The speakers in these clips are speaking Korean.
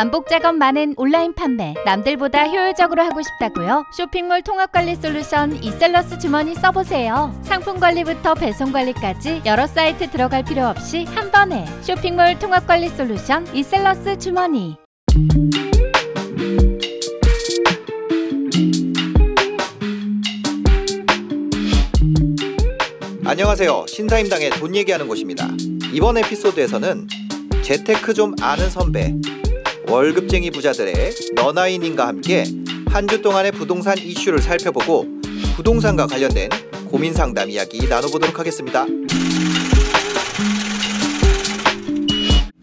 반복 작업 많은 온라인 판매 남들보다 효율적으로 하고 싶다고요? 쇼핑몰 통합 관리 솔루션 이셀러스 주머니 써보세요. 상품 관리부터 배송 관리까지 여러 사이트 들어갈 필요 없이 한 번에 쇼핑몰 통합 관리 솔루션 이셀러스 주머니. 안녕하세요. 신사임당의 돈 얘기하는 곳입니다. 이번 에피소드에서는 재테크 좀 아는 선배, 월급쟁이 부자들의 너나이님과 함께 한 주 동안의 부동산 이슈를 살펴보고 부동산과 관련된 고민 상담 이야기 나눠보도록 하겠습니다.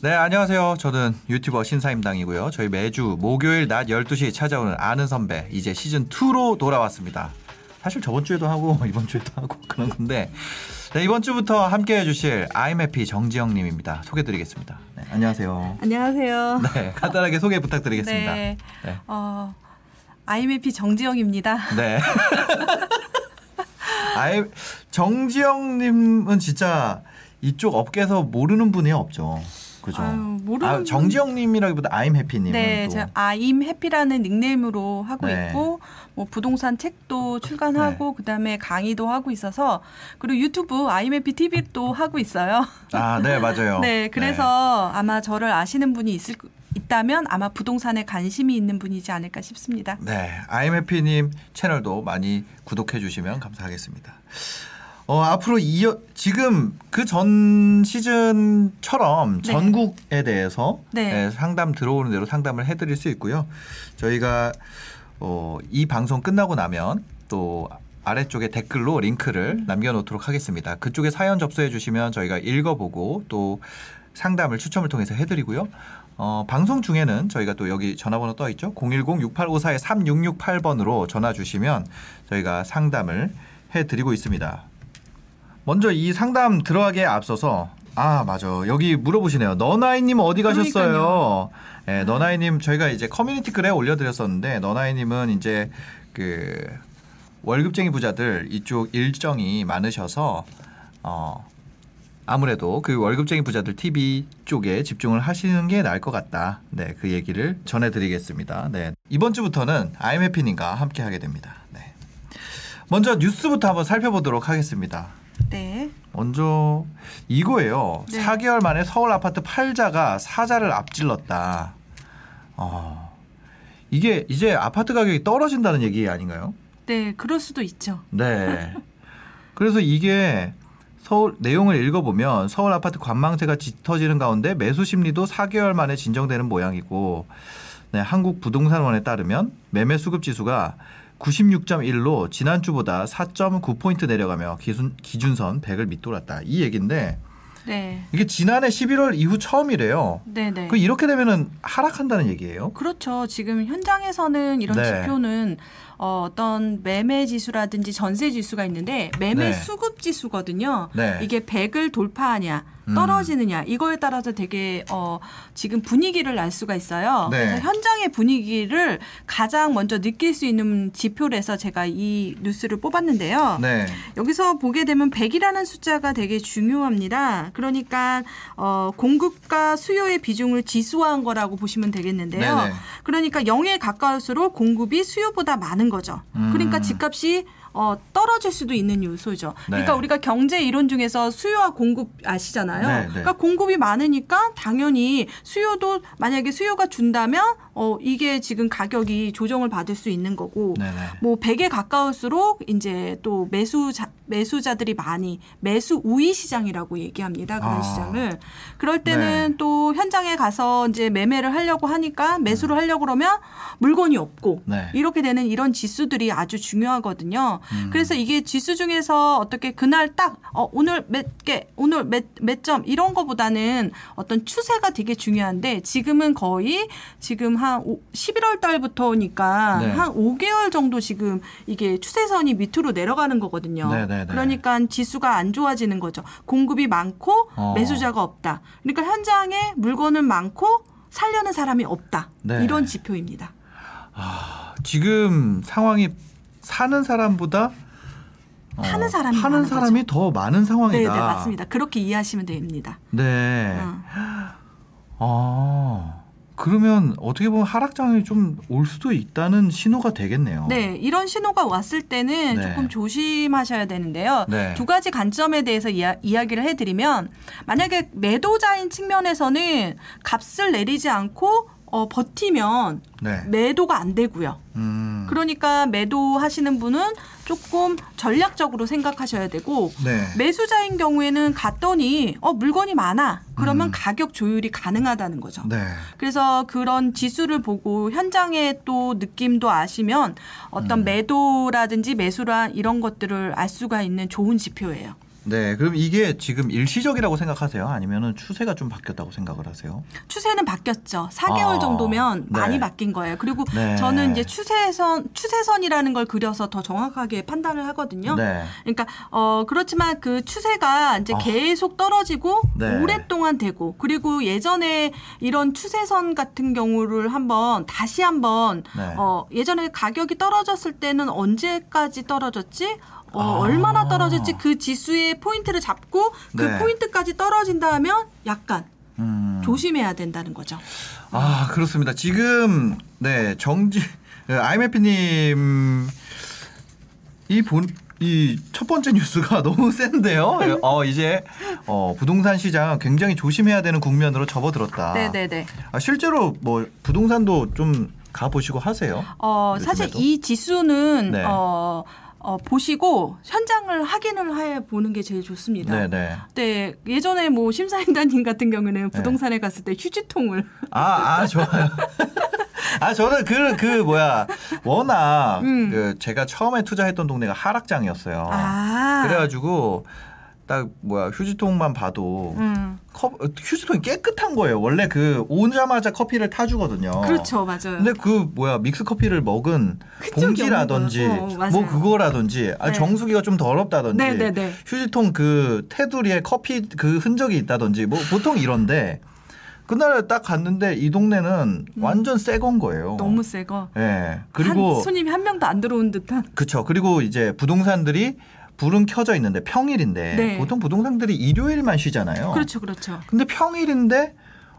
네, 안녕하세요. 저는 유튜버 신사임당이고요. 저희 매주 목요일 낮 12시에 찾아오는 아는 선배, 이제 시즌2로 돌아왔습니다. 사실 저번 주에도 하고 이번 주에도 하고 그런 건데 네, 이번 주부터 함께 해주실 아이메피 정지영님입니다. 소개드리겠습니다. 네, 안녕하세요. 안녕하세요. 네, 간단하게 소개 부탁드리겠습니다. 네. 네. 어, IMF 정지영입니다. 네. 아이 정지영님은 진짜 이쪽 업계에서 모르는 분이 없죠. 그죠? 아유, 모르는 아, 정지영님이라기보다 I'm Happy님은 네, 또 제가 아임 해피라는 닉네임으로 하고 네. 있고 뭐 부동산 책도 출간하고 그다음에 강의도 하고 있어서 그리고 유튜브 해피 TV도 하고 있어요. 아, 네 맞아요. 네, 그래서 아마 저를 아시는 분이 있을 있다면 아마 부동산에 관심이 있는 분이지 않을까 싶습니다. 네, IMF님 채널도 많이 구독해 주시면 감사하겠습니다. 어, 앞으로 이어 지금 그 전 시즌처럼 네. 전국에 대해서 네. 예, 상담 들어오는 대로 상담을 해드릴 수 있고요. 저희가 어, 이 방송 끝나고 나면 또 아래쪽에 댓글로 링크를 남겨놓도록 하겠습니다. 그쪽에 사연 접수해 주시면 저희가 읽어보고 또 상담을 추첨을 통해서 해드리고요. 어, 방송 중에는 저희가 또 여기 전화번호 떠 있죠. 010-6854-3668번으로 전화 주시면 저희가 상담을 해드리고 있습니다. 먼저 이 상담 들어가기에 앞서서 아 맞아 여기 물어보시네요. 너나이님 어디 가셨어요? 예, 너나이님 저희가 이제 커뮤니티 글에 올려드렸었는데 너나이님은 이제 그 월급쟁이 부자들 이쪽 일정이 많으셔서 어 아무래도 그 월급쟁이 부자들 TV 쪽에 집중을 하시는 게 나을 것 같다. 네, 그 얘기를 전해드리겠습니다. 네, 이번 주부터는 IMF님과 함께 하게 됩니다. 네. 먼저 뉴스부터 한번 살펴보도록 하겠습니다. 네. 먼저 이거예요. 네. 4개월 만에 서울 아파트 팔자가 사자를 앞질렀다. 어, 이게 이제 아파트 가격이 떨어진다는 얘기 아닌가요? 네, 그럴 수도 있죠. 네. 그래서 이게 서울 내용을 읽어보면 서울 아파트 관망세가 짙어지는 가운데 매수 심리도 4개월 만에 진정되는 모양이고 네, 한국부동산원에 따르면 매매 수급 지수가 96.1로 지난주보다 4.9포인트 내려가며 기준, 기준선 100을 밑돌았다. 이 얘기인데 네. 이게 지난해 11월 이후 처음이래요. 네, 네. 그 이렇게 되면은 하락한다는 얘기예요. 그렇죠. 지금 현장에서는 이런 네. 지표는 어, 어떤 매매 지수라든지 전세 지수가 있는데 매매 네. 수급 지수거든요. 네. 이게 100을 돌파하냐 음. 떨어지느냐 이거에 따라서 되게 어, 지금 분위기를 알 수가 있어요. 네. 그래서 현장의 분위기를 가장 먼저 느낄 수 있는 지표라서 제가 이 뉴스를 뽑았는데요. 네. 여기서 보게 되면 100이라는 숫자가 되게 중요합니다. 그러니까 어, 공급과 수요의 비중을 지수화한 거라고 보시면 되겠는데요. 네네. 그러니까 0에 가까울수록 공급이 수요보다 많은 거죠. 음. 그러니까 집값이 어, 떨어질 수도 있는 요소죠. 네. 그러니까 우리가 경제 이론 중에서 수요와 공급 아시잖아요. 네, 네. 그러니까 공급이 많으니까 당연히 수요도 만약에 수요가 준다면 어, 이게 지금 가격이 조정을 받을 수 있는 거고 네네. 뭐 100에 가까울수록 이제 또 매수 자 매수자들이 많이 매수 우위 시장이라고 얘기합니다. 그런 아. 시장을. 그럴 때는 네. 또 현장에 가서 이제 매매를 하려고 하니까 매수를 하려고 그러면 물건이 없고 네. 이렇게 되는 이런 지수들이 아주 중요하거든요. 음. 그래서 이게 지수 중에서 어떻게 그날 딱 어, 오늘 몇 개, 오늘 몇, 몇 점 이런 거보다는 어떤 추세가 되게 중요한데 지금은 거의 지금 한 오- 11월 달부터니까 네. 한 5개월 정도 지금 이게 추세선이 밑으로 내려가는 거거든요. 네 네네. 그러니까 지수가 안 좋아지는 거죠. 공급이 많고 어. 매수자가 없다. 그러니까 현장에 물건은 많고 살려는 사람이 없다. 네. 이런 지표입니다. 지금 상황이 사는 사람보다 어, 파는 사람이 파는 많은 사람이 더 많은 상황이다. 네, 네, 맞습니다. 그렇게 이해하시면 됩니다. 네. 어. 아, 그러면 어떻게 보면 하락장이 좀 올 수도 있다는 신호가 되겠네요. 네, 이런 신호가 왔을 때는 네. 조금 조심하셔야 되는데요. 네. 두 가지 관점에 대해서 이야, 이야기를 해드리면 만약에 매도자인 측면에서는 값을 내리지 않고 어, 버티면 네. 매도가 안 되고요. 음. 그러니까 매도 하시는 분은 조금 전략적으로 생각하셔야 되고 네. 매수자인 경우에는 갔더니 어 물건이 많아 그러면 음. 가격 조율이 가능하다는 거죠. 네. 그래서 그런 지수를 보고 현장의 또 느낌도 아시면 어떤 음. 매도라든지 매수란 이런 것들을 알 수가 있는 좋은 지표예요. 네. 그럼 이게 지금 일시적이라고 생각하세요? 아니면은 추세가 좀 바뀌었다고 생각을 하세요? 추세는 바뀌었죠. 4개월 아, 정도면 네. 많이 바뀐 거예요. 그리고 네. 저는 이제 추세선 추세선이라는 걸 그려서 더 정확하게 판단을 하거든요. 네. 그러니까 어 그렇지만 그 추세가 이제 아. 계속 떨어지고 네. 오랫동안 되고 그리고 예전에 이런 추세선 같은 경우를 한번 다시 한번 네. 어 예전에 가격이 떨어졌을 때는 언제까지 떨어졌지? 어, 아. 얼마나 떨어졌지? 그 지수의 포인트를 잡고 그 네. 포인트까지 떨어진다 하면 약간 음. 조심해야 된다는 거죠. 아 그렇습니다. 지금 네 정지 아이메피님 이 본 이 첫 번째 뉴스가 너무 센데요. 어 이제 어 부동산 시장 굉장히 조심해야 되는 국면으로 접어들었다. 네네네. 아 실제로 뭐 부동산도 좀 가보시고 하세요. 어, 사실 요즘에도? 이 지수는 네. 어, 어, 보시고 현장을 확인을 해 보는 게 제일 좋습니다. 네네. 네, 예전에 뭐 심사위원님 같은 경우는 부동산에 갔을 때 휴지통을 아, 아 좋아요. 아 저는 그그 뭐야 워낙 음. 그 제가 처음에 투자했던 동네가 하락장이었어요. 아, 그래가지고 딱 뭐야 휴지통만 봐도 음, 컵 휴지통이 깨끗한 거예요. 원래 그 오자마자 커피를 타주거든요. 그렇죠, 맞아요. 근데 그 뭐야 믹스 커피를 먹은 봉지라든지 거. 어. 뭐 그거라든지 아, 네. 정수기가 좀 더럽다든지 네, 네, 네. 휴지통 그 테두리에 커피 그 흔적이 있다든지 뭐 보통 이런데 그날 딱 갔는데 이 동네는 완전 새 건 거예요. 음. 너무 새 거. 예. 그리고 한 손님이 한 명도 안 들어온 듯한. 그쵸. 그리고 이제 부동산들이 불은 켜져 있는데 평일인데 네. 보통 부동산들이 일요일만 쉬잖아요. 그렇죠, 그렇죠. 근데 평일인데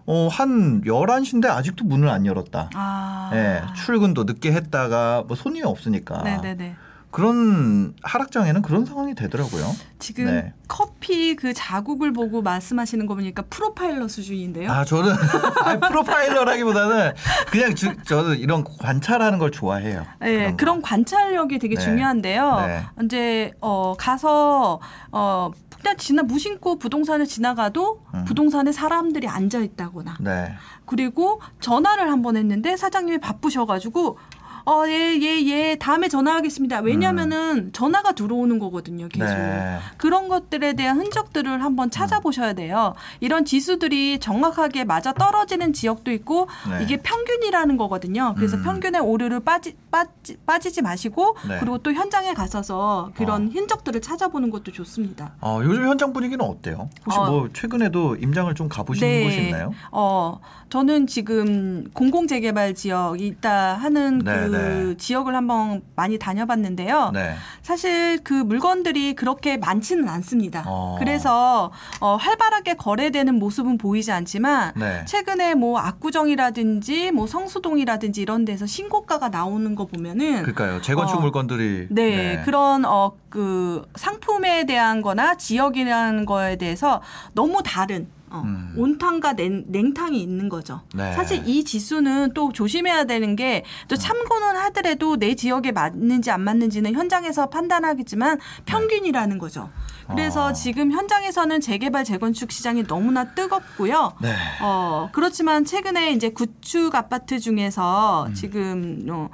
어, 한 11시인데 아직도 문을 안 열었다. 아, 예. 출근도 늦게 했다가 뭐 손님이 없으니까. 네, 네, 네. 그런 하락장에는 그런 상황이 되더라고요. 지금 네. 커피 그 자국을 보고 말씀하시는 거 보니까 프로파일러 수준인데요. 아, 저는 아니, 프로파일러라기보다는 그냥 주, 저는 이런 관찰하는 걸 좋아해요. 네, 거. 그런 관찰력이 되게 네. 중요한데요. 네. 이제 어 가서 어 그냥 지나 무심코 부동산을 지나가도 음. 부동산에 사람들이 앉아 있다거나 네. 그리고 전화를 한 번 했는데 사장님이 바쁘셔가지고 어 예 예 예 다음에 전화하겠습니다. 왜냐하면은 전화가 들어오는 거거든요. 계속. 음. 네. 그런 것들에 대한 흔적들을 한번 찾아보셔야 돼요. 이런 지수들이 정확하게 맞아 떨어지는 지역도 있고 네. 이게 평균이라는 거거든요. 그래서 음. 평균의 오류를 빠지, 빠지, 빠지지 마시고 네. 그리고 또 현장에 가서서 그런 어. 흔적들을 찾아보는 것도 좋습니다. 어, 요즘 현장 분위기는 어때요? 혹시 어. 뭐 최근에도 임장을 좀 가보신 곳이 있나요? 어, 저는 지금 공공재개발 지역 있다 하는 네, 그 네. 지역을 한번 많이 다녀봤는데요. 네. 사실 그 물건들이 그렇게 많지는 않습니다. 어. 그래서 어, 활발하게 거래되는 모습은 보이지 않지만 네. 최근에 뭐 압구정이라든지 뭐 성수동이라든지 이런 데서 신고가가 나오는 거 보면은 그러니까요. 재건축 어. 물건들이 네, 그런 어 그 상품에 대한 거나 지역이라는 거에 대해서 너무 다른 어, 음. 온탕과 냉, 냉탕이 있는 거죠. 네. 사실 이 지수는 또 조심해야 되는 게 또 참고는 하더라도 내 지역에 맞는지 안 맞는지는 현장에서 판단하겠지만 평균이라는 거죠. 그래서 어. 지금 현장에서는 재개발 재건축 시장이 너무나 뜨겁고요. 네. 어, 그렇지만 최근에 이제 구축 아파트 중에서 음. 지금 어,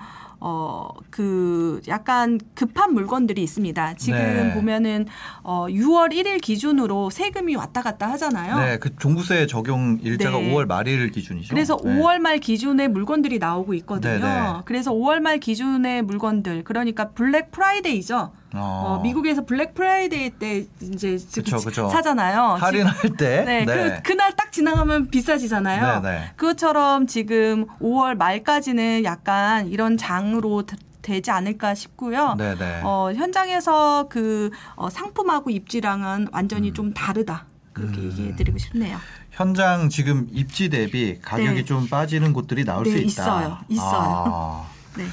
어, 그 약간 급한 물건들이 있습니다. 지금 네. 보면은 어, 6월 1일 기준으로 세금이 왔다 갔다 하잖아요. 네, 그 종부세 적용 일자가 네. 5월 말일 기준이죠. 그래서 네. 5월 말 기준의 물건들이 나오고 있거든요. 네네. 그래서 5월 말 기준의 물건들, 그러니까 Black Friday죠. 어, 미국에서 Black Friday 때 이제 그쵸, 그쵸. 사잖아요. 할인할 때. 네, 그, 그날 딱 지나가면 비싸지잖아요. 네, 네. 그것처럼 지금 5월 말까지는 약간 이런 장으로 되- 되지 않을까 싶고요. 네, 네. 어, 현장에서 그 어, 상품하고 입지랑은 완전히 좀 다르다. 그렇게 음. 얘기해 드리고 싶네요. 현장 지금 입지 대비 가격이 네. 좀 빠지는 곳들이 나올 네, 수 있다. 있어요. 있어요. 아, 네.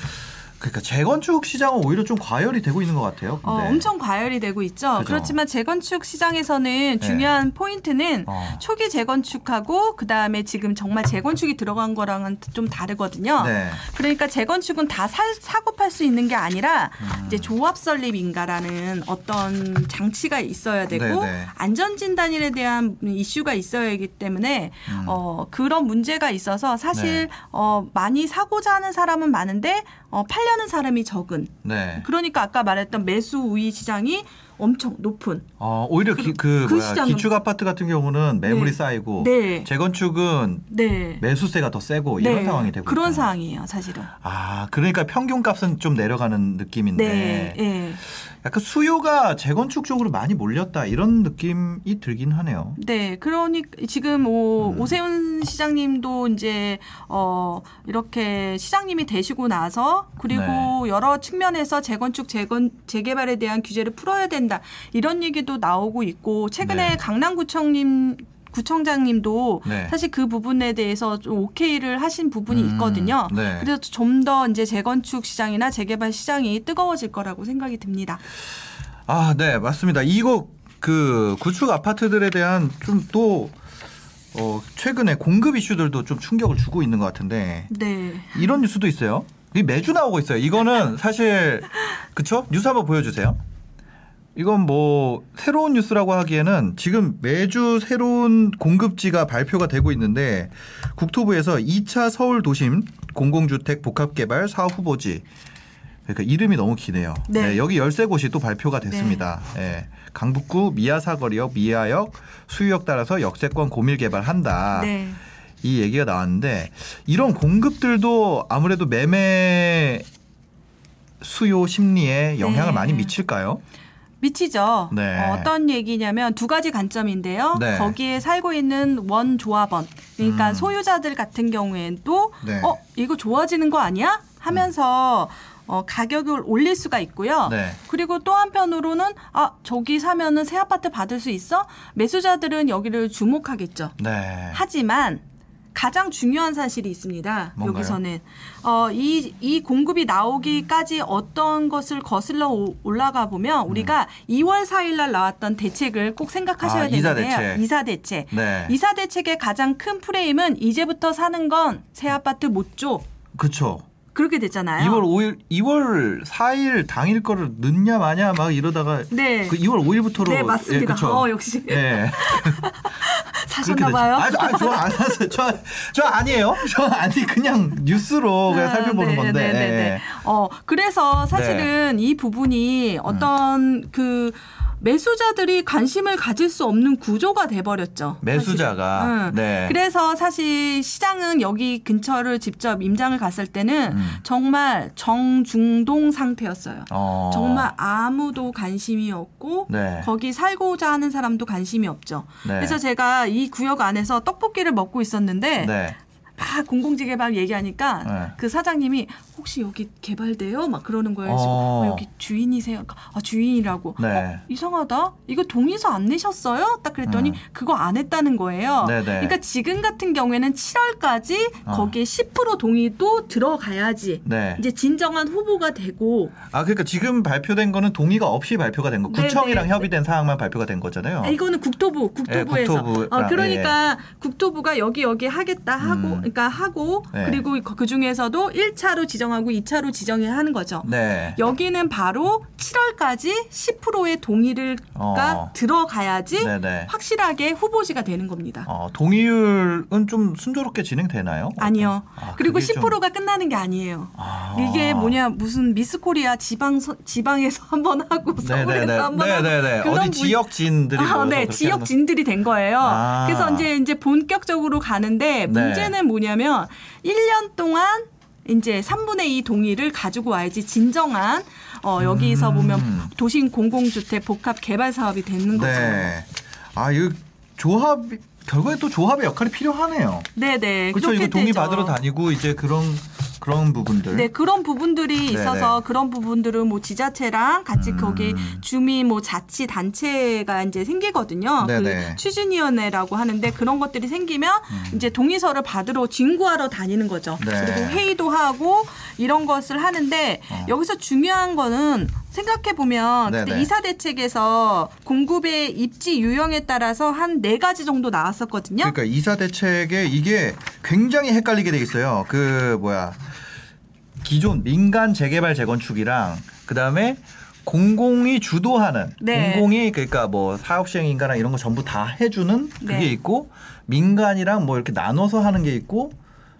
그러니까 재건축 시장은 오히려 좀 과열이 되고 있는 것 같아요. 어, 근데. 엄청 과열이 되고 있죠. 그죠. 그렇지만 재건축 시장에서는 중요한 포인트는 어. 초기 재건축하고 그 다음에 지금 정말 재건축이 들어간 거랑은 좀 다르거든요. 네. 그러니까 재건축은 다 사, 사고 팔 수 있는 게 아니라 음. 이제 조합 설립 인가라는 어떤 장치가 있어야 되고 네네. 안전 진단일에 대한 이슈가 있어야 하기 때문에 음. 어, 그런 문제가 있어서 사실 네. 어, 많이 사고자 하는 사람은 많은데 어, 팔려는 사람이 적은 네. 그러니까 아까 말했던 매수 우위 시장이 엄청 높은 어, 오히려 기, 그, 그 뭐야, 기축 아파트 같은 경우는 매물이 네. 쌓이고 네. 재건축은 네. 매수세가 더 세고 이런 네. 상황이 되고 그런 있다. 상황이에요, 사실은. 아, 그러니까 평균 값은 좀 내려가는 느낌인데 네. 네. 약간 수요가 재건축 쪽으로 많이 몰렸다 이런 느낌이 들긴 하네요. 네, 그러니 지금 오, 음. 오세훈 시장님도 이제 어 이렇게 시장님이 되시고 나서 그리고 네. 여러 측면에서 재건축 재건 재개발에 대한 규제를 풀어야 된다 이런 얘기도 나오고 있고 최근에 네. 강남구청님 구청장님도 네. 사실 그 부분에 대해서 좀 오케이를 하신 부분이 음, 있거든요. 네. 그래서 좀 더 이제 재건축 시장이나 재개발 시장이 뜨거워질 거라고 생각이 듭니다. 아, 네, 맞습니다. 이거 그 구축 아파트들에 대한 좀또 어, 최근에 공급 이슈들도 좀 충격을 주고 있는 것 같은데 네. 이런 뉴스도 있어요. 이 매주 나오고 있어요. 이거는 사실 그쵸? 뉴스 한번 보여주세요. 이건 뭐 새로운 뉴스라고 하기에는 지금 매주 새로운 공급지가 발표가 되고 있는데 국토부에서 2차 서울 도심 공공주택 복합개발 사업 후보지 그러니까 이름이 너무 기네요. 네. 네, 여기 13곳이 또 발표가 됐습니다. 예. 강북구 미아사거리역, 미아역, 수유역 따라서 역세권 고밀 개발한다. 네. 이 얘기가 나왔는데 이런 공급들도 아무래도 매매 수요 심리에 영향을 네. 많이 미칠까요? 미치죠. 네. 어, 어떤 얘기냐면 두 가지 관점인데요. 네. 거기에 살고 있는 원 조합원, 그러니까 음. 소유자들 같은 경우에도 네. 어 이거 좋아지는 거 아니야? 하면서 어, 가격을 올릴 수가 있고요. 네. 그리고 또 한편으로는 아 저기 사면은 새 아파트 받을 수 있어? 매수자들은 여기를 주목하겠죠. 네. 하지만 가장 중요한 사실이 있습니다. 뭔가요? 여기서는 어, 이, 이 공급이 나오기까지 어떤 것을 거슬러 오- 올라가 보면 우리가 2월 4일 날 나왔던 대책을 꼭 생각하셔야 음. 아, 되는데요. 대책. 이사 대책. 네. 이사 대책의 가장 큰 프레임은 이제부터 사는 건 새 아파트 못 줘. 그렇죠. 그렇게 됐잖아요. 2월 5일, 2월 4일 당일 거를 늦냐 마냐 막 이러다가 네. 그 2월 5일부터로 네, 맞습니다. 그쵸? 어, 역시 예. 사셨나 봐요. 아, 아, 저안 샀어요. 저, 저 아니에요. 저 아니 그냥 뉴스로 그냥 아, 살펴보는 네, 건데. 네, 네, 네. 예. 어, 그래서 사실은 이 부분이 어떤 그 매수자들이 관심을 가질 수 없는 구조가 돼버렸죠. 매수자가. 응. 네. 그래서 사실 시장은 여기 근처를 직접 임장을 갔을 때는 음. 정말 정중동 상태였어요. 어. 정말 아무도 관심이 없고 네. 거기 살고자 하는 사람도 관심이 없죠. 네. 그래서 제가 이 구역 안에서 떡볶이를 먹고 있었는데 네. 막 공공재개발 얘기하니까 네. 그 사장님이 혹시 여기 개발돼요? 막 그러는 거예요. 어. 어, 여기 주인이세요? 아 주인이라고. 네. 어, 이상하다. 이거 동의서 안 내셨어요? 딱 그랬더니 음. 그거 안 했다는 거예요. 네네. 그러니까 지금 같은 경우에는 7월까지 어. 거기에 10% 동의도 들어가야지. 네. 이제 진정한 후보가 되고 아 그러니까 지금 발표된 거는 동의가 없이 발표가 된 거. 네, 구청이랑 네. 협의된 사항만 발표가 된 거잖아요. 아, 이거는 국토부, 국토부에서. 어. 국토부랑, 어, 그러니까 국토부가 여기 여기 하겠다 하고, 음. 그러니까 하고 네. 그리고 그 중에서도 1차로 지정 하고 2차로 지정해야 하는 거죠. 네. 여기는 바로 7월까지 10%의 동의를가 어. 들어가야지 네네. 확실하게 후보지가 되는 겁니다. 어, 동의율은 좀 순조롭게 진행되나요? 아니요. 아, 그리고 그게 좀- 10%가 끝나는 게 아니에요. 아. 이게 뭐냐 무슨 미스코리아 지방 지방에서 한 번 하고 서울에서 네네네. 한번 하고. 그런 어디 분- 지역진들이 아, 네, 그렇게 지역 하는 진들이 된 거예요. 아. 그래서 이제 이제 본격적으로 가는데 네. 문제는 뭐냐면 1년 동안 이제 3분의 2 동의를 가지고 와야지 진정한 어 여기서 음. 보면 도심 공공주택 복합 개발 사업이 되는 거죠. 네. 아, 이거 조합 결국에 또 조합의 역할이 필요하네요. 네, 네. 그렇죠. 이거 동의 되죠. 받으러 다니고 이제 그런 그런 부분들. 네, 그런 부분들이 네네. 있어서 그런 부분들은 뭐 지자체랑 같이 음. 거기 주민 뭐 자치 단체가 이제 생기거든요. 네네. 그 추진위원회라고 하는데 그런 것들이 생기면 이제 동의서를 받으러 진구하러 다니는 거죠. 음. 네. 그리고 회의도 하고 이런 것을 하는데 어. 여기서 중요한 거는 생각해 보면. 이사 대책에서 공급의 입지 유형에 따라서 한 네 가지 정도 나왔었거든요. 그러니까 이사 대책에 이게 굉장히 헷갈리게 돼 있어요. 그 뭐야 기존 민간 재개발 재건축이랑 그 다음에 공공이 주도하는 네. 공공이 그러니까 뭐 사업 시행 인가랑 이런 거 전부 다 해주는 그게 네. 있고 민간이랑 뭐 이렇게 나눠서 하는 게 있고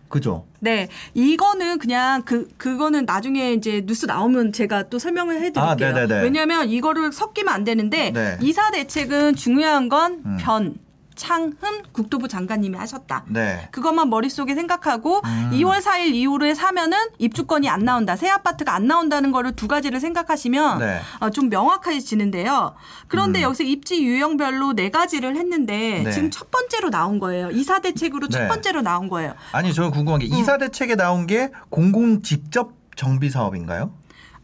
그죠? 네, 이거는 그냥 그 그거는 나중에 이제 뉴스 나오면 제가 또 설명을 해 드릴게요. 아, 네네네. 왜냐하면 이거를 섞이면 안 되는데 네. 이사 대책은 중요한 건 음. 변, 창흠 국토부 장관님이 하셨다. 네. 그것만 머릿속에 생각하고 음. 2월 4일 이후에 사면은 입주권이 안 나온다. 새 아파트가 안 나온다는 거를 두 가지를 생각하시면 네. 어, 좀 명확해지는데요. 그런데 음. 여기서 입지 유형별로 네 가지를 했는데 네. 지금 첫 번째로 나온 거예요. 이사 대책으로 첫 네. 번째로 나온 거예요. 아니 저는 궁금한 게 음. 이사 대책에 나온 게 공공 직접 정비 사업인가요?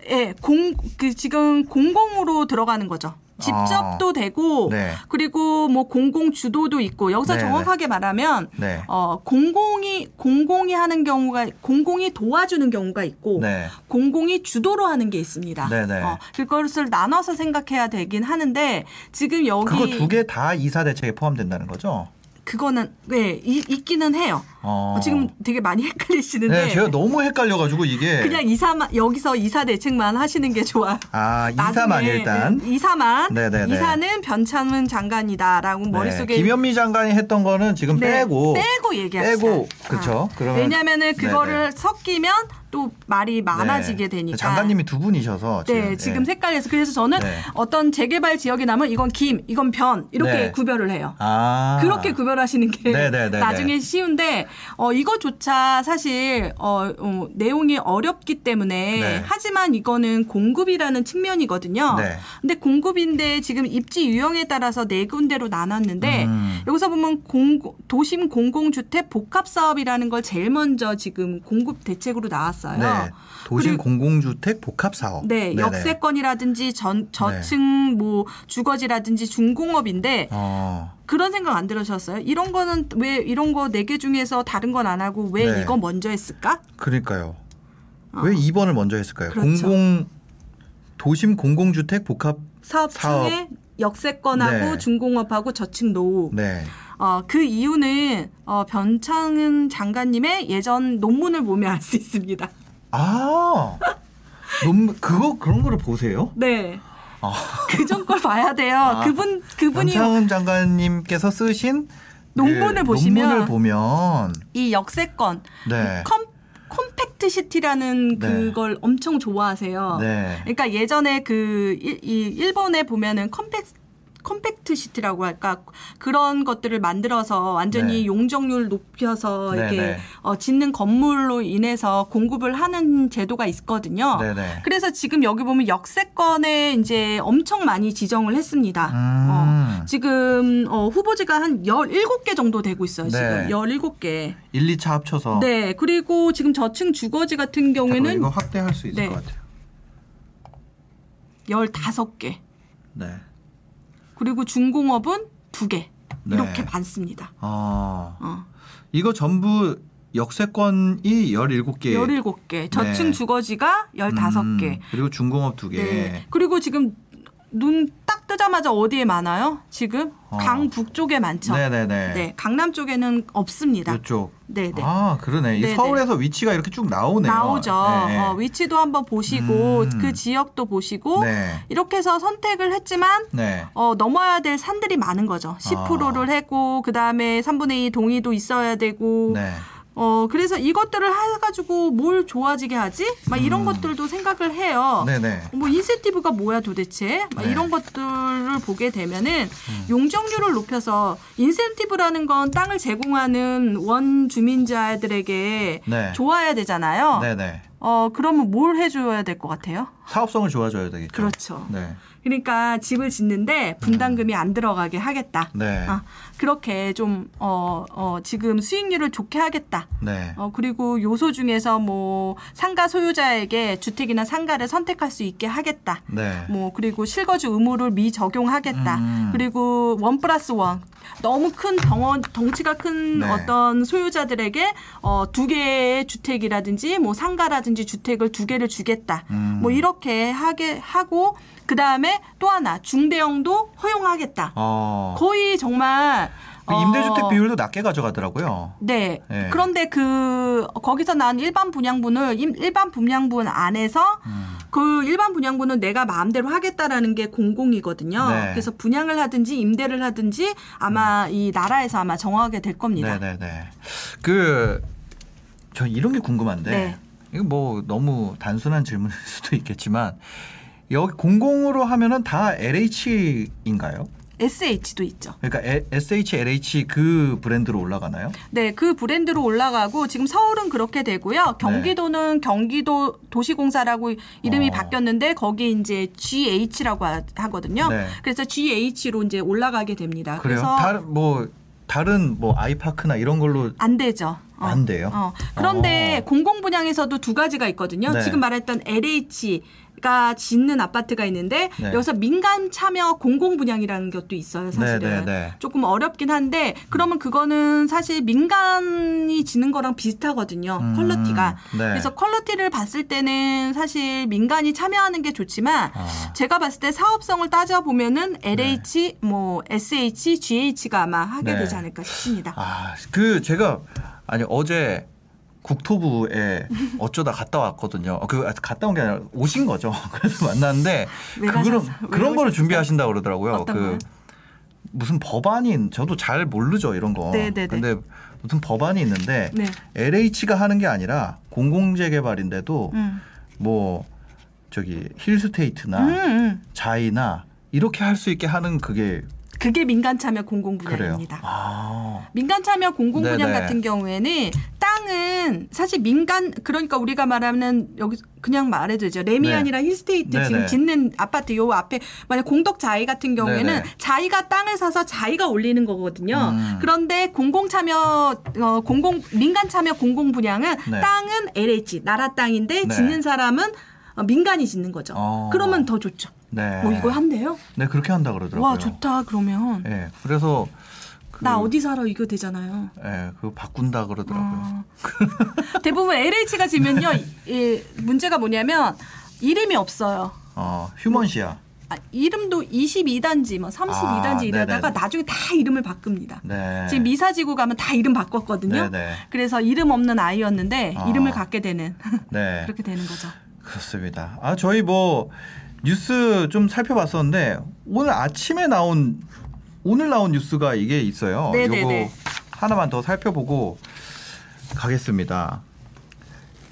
예, 공, 그 지금 공공으로 들어가는 거죠. 직접도 되고, 아. 네. 그리고 뭐 공공 주도도 있고, 여기서 네, 정확하게 말하면, 네. 어, 공공이, 공공이 하는 경우가, 공공이 도와주는 경우가 있고, 네. 공공이 주도로 하는 게 있습니다. 네네. 어, 그것을 나눠서 생각해야 되긴 하는데, 지금 여기. 그거 두 개 다 이사 대책에 포함된다는 거죠? 그거는, 네, 이- 있기는 해요. 어. 어, 지금 되게 많이 헷갈리시는데. 네, 제가 너무 헷갈려가지고 이게 그냥 이사만, 여기서 이사 대책만 하시는 게 좋아요. 아 이사만 나중에, 일단 네, 이사만 네네네. 이사는 변창문 장관이다라고 네, 머릿속에 김현미 장관이 했던 거는 지금 네, 빼고 빼고 얘기합시다. 빼고 그렇죠. 아, 그러면 왜냐면은 그거를 네네. 섞이면 또 말이 많아지게 네. 되니까. 장관님이 두 분이셔서 네, 지금 네. 색깔에서 그래서 저는 네. 어떤 재개발 지역이 나면 이건 김, 이건 변 이렇게 네. 구별을 해요. 아 그렇게 구별하시는 게. 나중에 쉬운데 어 이거조차 사실 어, 어, 내용이 어렵기 때문에 네. 하지만 이거는 공급이라는 측면이거든요. 네. 근데 공급인데 지금 입지 유형에 따라서 네 군데로 나눴는데 음. 여기서 보면 공, 도심 공공주택 복합 사업이라는 걸 제일 먼저 지금 공급 대책으로 나왔어요. 네. 도심 공공주택 복합 사업. 네, 네네. 역세권이라든지 전, 저층 뭐 주거지라든지 중공업인데 어. 그런 생각 안 들으셨어요? 이런 거는 왜 이런 거 네 개 중에서 다른 건 안 하고 왜 네. 이거 먼저 했을까? 그러니까요. 어. 왜 2번을 먼저 했을까요? 그렇죠. 공공 도심 공공주택 복합 사업 사업. 중에 역세권하고 네. 중공업하고 저층 노후. 네. 어, 그 이유는 어, 변창은 장관님의 예전 논문을 보면 알 수 있습니다. 아. 논 그거 그런 거를 보세요? 네. 아. 그런 걸 봐야 돼요. 아, 그분 그분이 변창흠 장관님께서 쓰신 논문을 그 보시면 논문을 보면 이 역세권 네. com compact city라는 네. 그걸 엄청 좋아하세요. 네. 그러니까 예전에 그 일, 이 일본에 보면은 compact compact city라고 할까 그런 것들을 만들어서 완전히 네. 용적률 높여서 네, 이렇게 네. 어, 짓는 건물로 인해서 공급을 하는 제도가 있거든요. 네네. 그래서 지금 여기 보면 역세권에 이제 엄청 많이 지정을 했습니다. 음. 어, 지금 어, 후보지가 한 17개 정도 되고 있어요. 지금 네. 17개. 1, 2차 합쳐서 네. 그리고 지금 저층 주거지 같은 경우에는 이거 확대할 수 있을 네. 것 같아요. 15개. 네. 그리고 중공업은 2개. 네. 이렇게 많습니다. 아. 어. 이거 전부 역세권이 17개. 17개. 저층 네. 주거지가 15개. 음, 그리고 중공업 2개. 네. 그리고 지금 눈 딱 뜨자마자 어디에 많아요? 지금 어. 강 북 쪽에 많죠. 네네네. 네, 강남 쪽에는 없습니다. 이쪽. 네, 네. 아, 그러네. 이 네네. 서울에서 위치가 이렇게 쭉 나오네요. 나오죠. 네. 어, 위치도 한번 보시고 음. 그 지역도 보시고 네. 이렇게 해서 선택을 했지만 네. 어, 넘어야 될 산들이 많은 거죠. 10%를 했고 그 다음에 3분의 2 동의도 있어야 되고 네. 어 그래서 이것들을 해가지고 뭘 좋아지게 하지? 막 이런 것들도 생각을 해요. 음. 네네. 뭐 인센티브가 뭐야 도대체? 막 네. 음. 이런 것들을 보게 되면은 용적률을 높여서 인센티브라는 건 땅을 제공하는 원 주민자들에게 네. 좋아야 되잖아요. 네네. 어 그러면 뭘 해줘야 될 것 같아요? 사업성을 좋아져야 되겠죠. 그렇죠. 네. 그러니까 집을 짓는데 분담금이 안 들어가게 하겠다. 네. 아, 그렇게 좀, 어, 어, 지금 수익률을 좋게 하겠다. 네. 어, 그리고 요소 중에서 뭐 상가 소유자에게 주택이나 상가를 선택할 수 있게 하겠다. 네. 뭐 그리고 실거주 의무를 미적용하겠다. 음. 그리고 원 플러스 원 너무 큰 덩어 덩치가 큰 네. 어떤 소유자들에게 어, 두 개의 주택이라든지 뭐 상가라든지 주택을 두 개를 주겠다. 음. 뭐 이렇게 하게 하고 그 다음에 또 하나 중대형도 허용하겠다. 어. 거의 정말 그 임대주택 어, 비율도 낮게 가져가더라고요. 네. 네. 그런데 그 거기서 난 일반 분양분을 임- 일반 분양분 안에서 음. 그 일반 분양분은 내가 마음대로 하겠다라는 게 공공이거든요. 네. 그래서 분양을 하든지 임대를 하든지 아마 이 나라에서 아마 정하게 될 겁니다. 음. 네네네. 그, 저 이런 게 궁금한데, 네. 이거 뭐 너무 단순한 질문일 수도 있겠지만, 여기 공공으로 하면은 다 LH인가요? SH도 있죠. 그러니까 에- SHLH 그 브랜드로 올라가나요? 네, 그 브랜드로 올라가고 지금 서울은 그렇게 되고요. 경기도는 경기도 도시공사라고 이름이 어. 바뀌었는데 거기 이제 GH라고 하- 하거든요. 네. 그래서 GH로 이제 올라가게 됩니다. 그래요? 아, 그래서 다른 뭐 다른 뭐 아이파크나 이런 걸로 안 되죠. 어. 안 돼요? 어. 그런데 어. 공공 분양에서도 두 가지가 있거든요. 네. 지금 말했던 LH 가 짓는 아파트가 있는데 네. 여기서 민간 참여 공공 분양이라는 것도 있어요. 사실은 네, 네, 네. 조금 어렵긴 한데 그러면 그거는 사실 민간이 짓는 거랑 비슷하거든요. 음, quality가. 네. 그래서 quality를 봤을 때는 사실 민간이 참여하는 게 좋지만 아. 제가 봤을 때 사업성을 따져 보면은 LH, 뭐 SH, GH가 아마 하게 네. 되지 않을까 싶습니다. 아, 그 제가 아니 어제 국토부에 어쩌다 갔다 왔거든요. 어, 그 아, 갔다 온 게 아니라 오신 거죠. 그래서 만났는데 왜 그런 거를? 준비하신다 고 그러더라고요. 그 거요? 무슨 법안이 저도 잘 모르죠 이런 거. 네, 네, 네. 근데 무슨 법안이 있는데 네. LH가 하는 게 아니라 공공재개발인데도 음. 뭐 저기 힐스테이트나 음, 음. 자이나 이렇게 할 수 있게 하는 그게 그게 민간 참여 공공. 분야입니다. 아, 민간 참여 공공 분야. 같은 경우에는 땅은 사실 민간 그러니까 우리가 말하는 여기 그냥 말해도죠 레미안이랑 힐스테이트 네네. 지금 짓는 아파트 요 앞에 만약 공덕 자이 같은 경우에는 네네. 자이가 땅을 사서 자이가 올리는 거거든요. 음. 그런데 공공 참여 어, 공공 민간 참여 공공 분양은 네. 땅은 LH 나라 땅인데 네. 짓는 사람은 어, 민간이 짓는 거죠. 어. 그러면 더 좋죠. 네. 뭐 이거 한대요? 네 그렇게 한다 그러더라고요. 와 좋다 그러면 예, 그래서 그, 나 어디 살아 이거 되잖아요. 예, 그 바꾼다 그러더라고요. 어. 대부분 LH가 지면요 이, 문제가 뭐냐면 이름이 없어요. 어, 휴먼시아. 아, 이름도 22단지, 뭐 32단지 아, 이러다가. 나중에 다 이름을 바꿉니다. 네. 지금 미사지구 가면 다 이름 바꿨거든요. 네네. 그래서 이름 없는 아이였는데 아. 이름을 갖게 되는 네. 그렇게 되는 거죠. 그렇습니다. 아, 저희 뭐 뉴스 좀 살펴봤었는데 오늘 아침에 나온 오늘 나온 뉴스가 이게 있어요. 네네네. 요거 하나만 더 살펴보고 가겠습니다.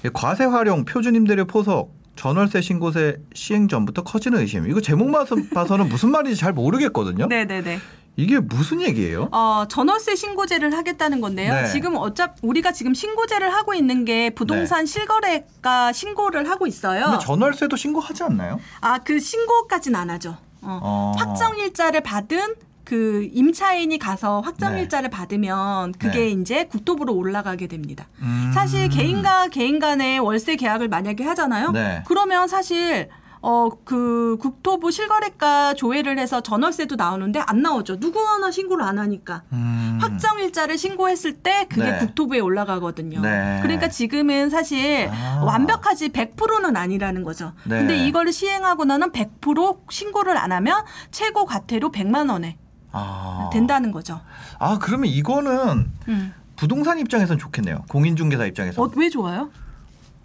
예, 과세 활용 표준 임대료 포석 전월세 신고세 시행 전부터 커지는 의심. 이거 제목만 봐서는 무슨 말인지 잘 모르겠거든요. 네네네. 이게 무슨 얘기예요? 어, 전월세 신고제를 하겠다는 건데요. 네. 지금 어차피 우리가 지금 신고제를 하고 있는 게 부동산 실거래가 신고를 하고 있어요. 근데 전월세도 신고하지 않나요? 아, 그 신고까지는 안 하죠. 어. 어. 확정 일자를 받은 그 임차인이 가서 네. 확정 일자를 받으면 그게 네. 이제 국토부로 올라가게 됩니다. 음. 사실 개인과 개인 간의 월세 계약을 만약에 하잖아요. 네. 그러면 사실 어 그 국토부 실거래가 조회를 해서 전월세도 나오는데 안 나오죠. 누구 하나 신고를 안 하니까. 음. 확정일자를 신고했을 때 그게 네. 국토부에 올라가거든요. 네. 그러니까 지금은 사실 아. 완벽하지 100%는 아니라는 거죠. 네. 근데 이거를 시행하고 나는 100% 신고를 안 하면 최고 과태료 100만 원에 아. 된다는 거죠. 아 그러면 이거는 음. 부동산 입장에선 좋겠네요. 공인중개사 입장에서. 어, 왜 좋아요?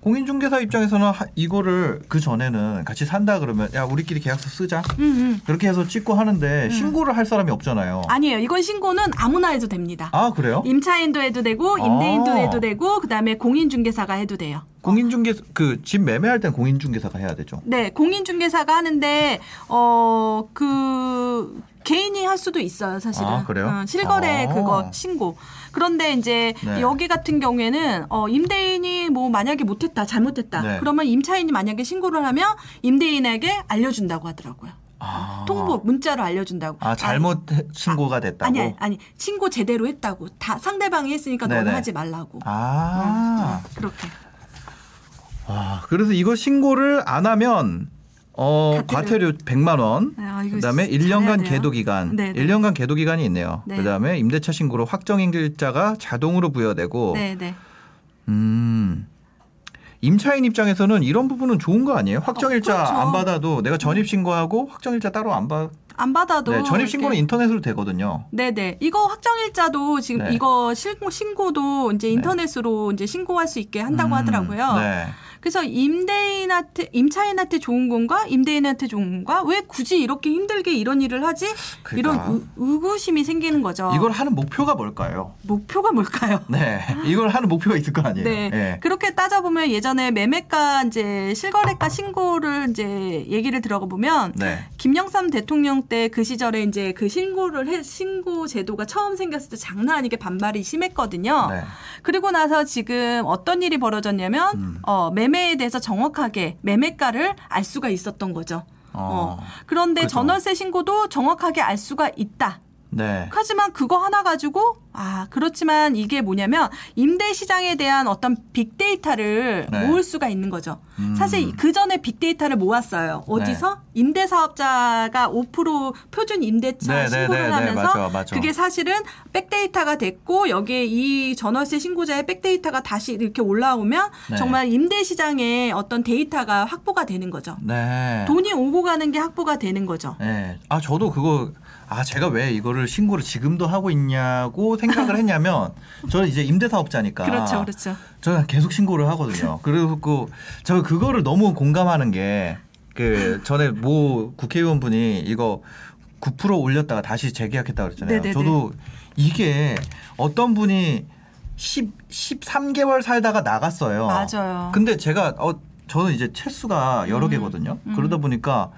공인중개사 입장에서는 하- 이거를 그 전에는 같이 산다 그러면 야 우리끼리 계약서 쓰자 음, 음. 그렇게 해서 찍고 하는데 신고를 할 사람이 없잖아요. 아니에요. 이건 신고는 아무나 해도 됩니다. 아 그래요? 임차인도 해도 되고 임대인도 아. 해도 되고 그다음에 공인중개사가 해도 돼요. 공인중개 그 집 매매할 땐 공인중개사가 해야 되죠. 네, 공인중개사가 하는데 어 그 개인이 할 수도 있어요, 사실은. 아, 그래요? 어, 실거래 아. 그거 신고. 그런데 이제 네. 여기 같은 경우에는 어 임대인이 뭐 만약에 못했다, 잘못했다. 네. 그러면 임차인이 만약에 신고를 하면 임대인에게 알려준다고 하더라고요. 아. 통보 문자로 알려준다고. 아 잘못 신고가 됐다고. 아니 아니, 아니 신고 제대로 했다고 다 상대방이 했으니까 너는 네네. 하지 말라고. 아. 그렇게. 와, 그래서 이거 신고를 안 하면 어, 과태료. 과태료 100만 원. 아, 그다음에 잘해야 1년간 돼요. 계도 기간. 네, 네. 1년간 계도 기간이 있네요. 네. 그다음에 임대차 신고로 확정 일자가 자동으로 부여되고 네 네. 음. 임차인 입장에서는 이런 부분은 좋은 거 아니에요? 확정일자 어, 그렇죠. 안 받아도 내가 전입 신고하고 확정일자 따로 안 받. 안 받아도 네, 전입 신고는 인터넷으로 되거든요. 네네. 이거 확정일자도 지금 네. 이거 신고, 신고도 이제 인터넷으로 이제 신고할 수 있게 한다고 음, 하더라고요. 네. 그래서 임대인한테, 임차인한테 좋은 건가? 임대인한테 좋은 건가? 왜 굳이 이렇게 힘들게 이런 일을 하지? 그러니까. 이런 의- 의구심이 생기는 거죠. 이걸 하는 목표가 뭘까요? 목표가 뭘까요? 네. 이걸 하는 목표가 있을 거 아니에요. 네. 예. 그렇게 따져 보면 예전에 매매가 이제 실거래가 신고를 이제 얘기를 들어가 보면 네. 김영삼 대통령 때 그 시절에 이제 그 신고를 해, 신고 제도가 처음 생겼을 때 장난 아니게 반발이 심했거든요. 네. 그리고 나서 지금 어떤 일이 벌어졌냐면 음. 어, 매매에 대해서 정확하게 매매가를 알 수가 있었던 거죠. 어. 어. 그런데 그죠. 전월세 신고도 정확하게 알 수가 있다. 네. 하지만 그거 하나 가지고 아 그렇지만 이게 뭐냐면 임대 시장에 대한 어떤 빅데이터를 네. 모을 수가 있는 거죠. 음. 사실 그 전에 빅데이터를 모았어요. 어디서 임대 사업자가 5% 표준 임대차 네, 네, 신고를 네, 네, 하면서 맞아, 맞아. 그게 사실은 백데이터가 됐고 여기에 이 전월세 신고자의 백데이터가 다시 이렇게 올라오면 네. 정말 임대 시장에 어떤 데이터가 확보가 되는 거죠. 네. 돈이 오고 가는 게 확보가 되는 거죠. 네. 아 저도 그거 아 제가 왜 이거를 신고를 지금도 하고 있냐고 생각을 했냐면 저는 이제 임대사업자니까 그렇죠, 그렇죠. 저는 계속 신고를 하거든요. 그리고 저 그거를 너무 공감하는 게 그 전에 모 국회의원분이 이거 9% 올렸다가 다시 재계약했다고 그랬잖아요. 네네네. 저도 이게 어떤 분이 10 13개월 살다가 나갔어요. 맞아요. 근데 제가 어 저는 이제 채수가 여러 음, 개거든요. 음. 그러다 보니까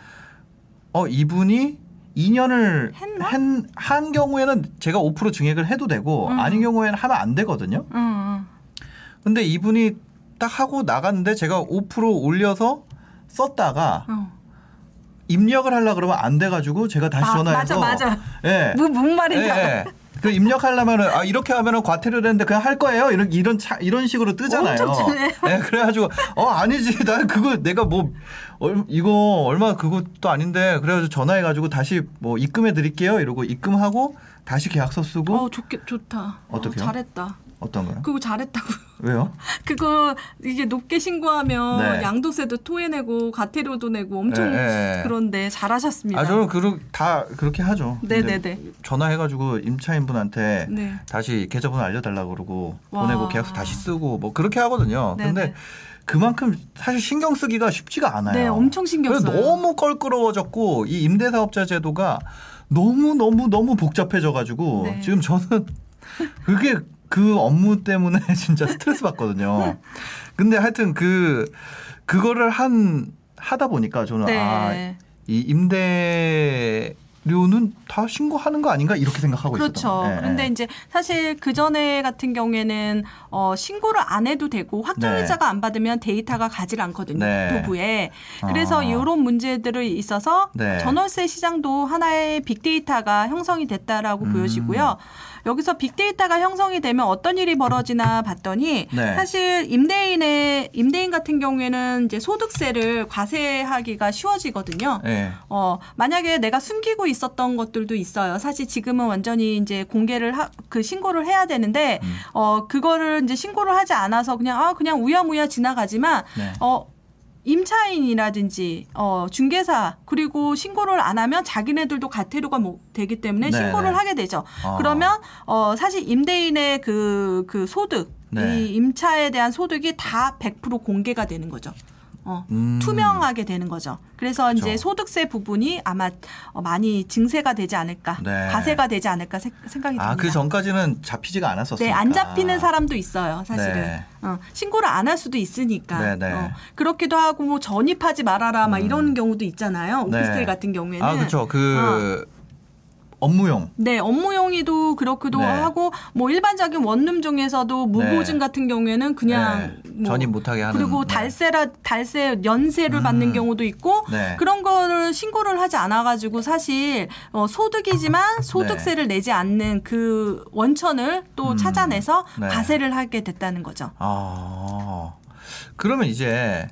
어 이분이 2년을 했나? 한, 한 경우에는 제가 5% 증액을 해도 되고 음. 아닌 경우에는 하면 안 되거든요. 응, 응. 근데 이분이 딱 하고 나갔는데 제가 5% 올려서 썼다가 어. 입력을 하려 그러면 안 돼가지고 제가 다시 아, 전화해서 맞아, 맞아. 예. 무, 무슨 말인지 예, 알아. 예. 그 입력하려면은 아 이렇게 하면은 과태료 되는데 그냥 할 거예요 이런 이런 차, 이런 식으로 뜨잖아요. 예, 그래가지고 어 아니지 나 그거 내가 뭐 얼, 이거 얼마 그것도 아닌데 그래가지고 전화해가지고 다시 뭐 입금해 드릴게요 이러고 입금하고 다시 계약서 쓰고 어, 좋게, 좋다. 어떡해요? 어, 잘했다. 어떤 거요? 그거 잘했다고. 왜요? 그거 이게 높게 신고하면 네. 양도세도 토해내고 과태료도 내고 엄청 예, 예, 예. 그런데 잘하셨습니다. 아 저는 그다 그렇게 하죠. 네네네. 전화해가지고 임차인분한테 네. 다시 계좌번호 알려달라고 그러고 와. 보내고 계약서 다시 쓰고 뭐 그렇게 하거든요. 네네. 근데 그만큼 사실 신경 쓰기가 쉽지가 않아요. 네, 엄청 신경 써요. 너무 껄끄러워졌고 이 임대사업자 제도가 너무 너무 너무 복잡해져가지고 네. 지금 저는 그게 그 업무 때문에 진짜 스트레스 받거든요. 근데 하여튼 그 그거를 한 하다 보니까 저는 네. 아 이 임대 료는 다 신고하는 거 아닌가 이렇게 생각하고 그렇죠. 있었던. 예, 그런데 예. 이제 사실 그 전에 같은 경우에는 어, 신고를 안 해도 되고 확정일자가 안 받으면 데이터가 가지 않거든요. 네. 부부에. 그래서 아. 이런 문제들이 있어서 네. 전월세 시장도 하나의 빅데이터가 형성이 됐다라고 음. 보여지고요. 여기서 빅데이터가 형성이 되면 어떤 일이 벌어지나 봤더니 네. 사실 임대인의 임대인 같은 경우에는 이제 소득세를 과세하기가 쉬워지거든요. 예. 어, 만약에 내가 숨기고 있었던 것들도 있어요. 사실 지금은 완전히 이제 공개를 하, 그 신고를 해야 되는데 음. 어, 그거를 이제 신고를 하지 않아서 그냥 아, 그냥 우야무야 지나가지만 네. 어, 임차인이라든지 어, 중개사 그리고 신고를 안 하면 자기네들도 과태료가 뭐 되기 때문에 네, 신고를 네. 하게 되죠. 아. 그러면 어, 사실 임대인의 그, 그 소득 네. 이 임차에 대한 소득이 다 100% 공개가 되는 거죠. 어, 음. 투명하게 되는 거죠. 그래서 그렇죠. 이제 소득세 부분이 아마 어, 많이 증세가 되지 않을까, 네. 과세가 되지 않을까 세- 생각이 듭니다. 아, 그 전까지는 잡히지가 않았었어요. 네, 안 잡히는 사람도 있어요, 사실은. 네. 어, 신고를 안 할 수도 있으니까. 네, 네. 어, 그렇기도 하고, 뭐, 전입하지 말아라, 막 음. 이런 경우도 있잖아요. 오피스텔 네. 같은 경우에는. 아, 그렇죠. 그 업무용. 네, 업무용이도 그렇기도 네. 하고 뭐 일반적인 원룸 중에서도 무보증 네. 같은 경우에는 그냥 네. 뭐 전입 못하게 하는. 그리고 네. 달세라 달세 연세를 음. 받는 경우도 있고 네. 그런 거를 신고를 하지 않아 가지고 사실 어, 소득이지만 소득세를 내지 않는 그 원천을 또 음. 찾아내서 네. 과세를 하게 됐다는 거죠. 아 그러면 이제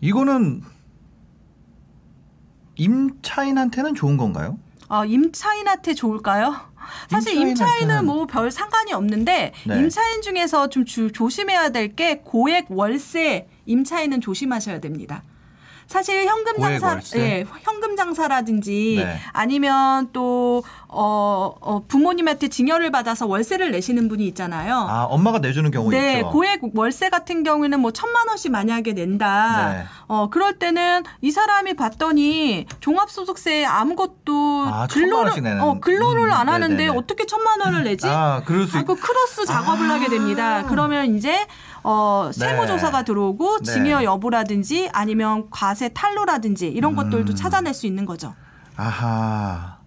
이거는 임차인한테는 좋은 건가요? 어, 임차인한테 좋을까요? 사실 임차인은 뭐 별 상관이 없는데 네. 임차인 중에서 좀 주- 조심해야 될 게 고액 월세 임차인은 조심하셔야 됩니다. 사실 현금 장사? 예, 현금 장사라든지 네. 아니면 또 어, 어, 부모님한테 증여를 받아서 월세를 내시는 분이 있잖아요. 아 엄마가 내주는 경우 네, 있죠. 고액 월세 같은 경우에는 뭐 천만 원씩 만약에 낸다. 네. 어, 그럴 때는 이 사람이 봤더니 종합소득세 아무것도 아, 천만 원씩 근로를 내는. 어, 근로를 음, 안 하는데 네네네. 어떻게 천만 원을 내지? 아 그럴 수 아, 있. 그 크로스 작업을 아. 하게 됩니다. 그러면 이제 어, 세무조사가 들어오고 네. 증여 여부라든지 아니면 과세 탈루라든지 이런 것들도 음. 찾아낼 수 있는 거죠. 아하.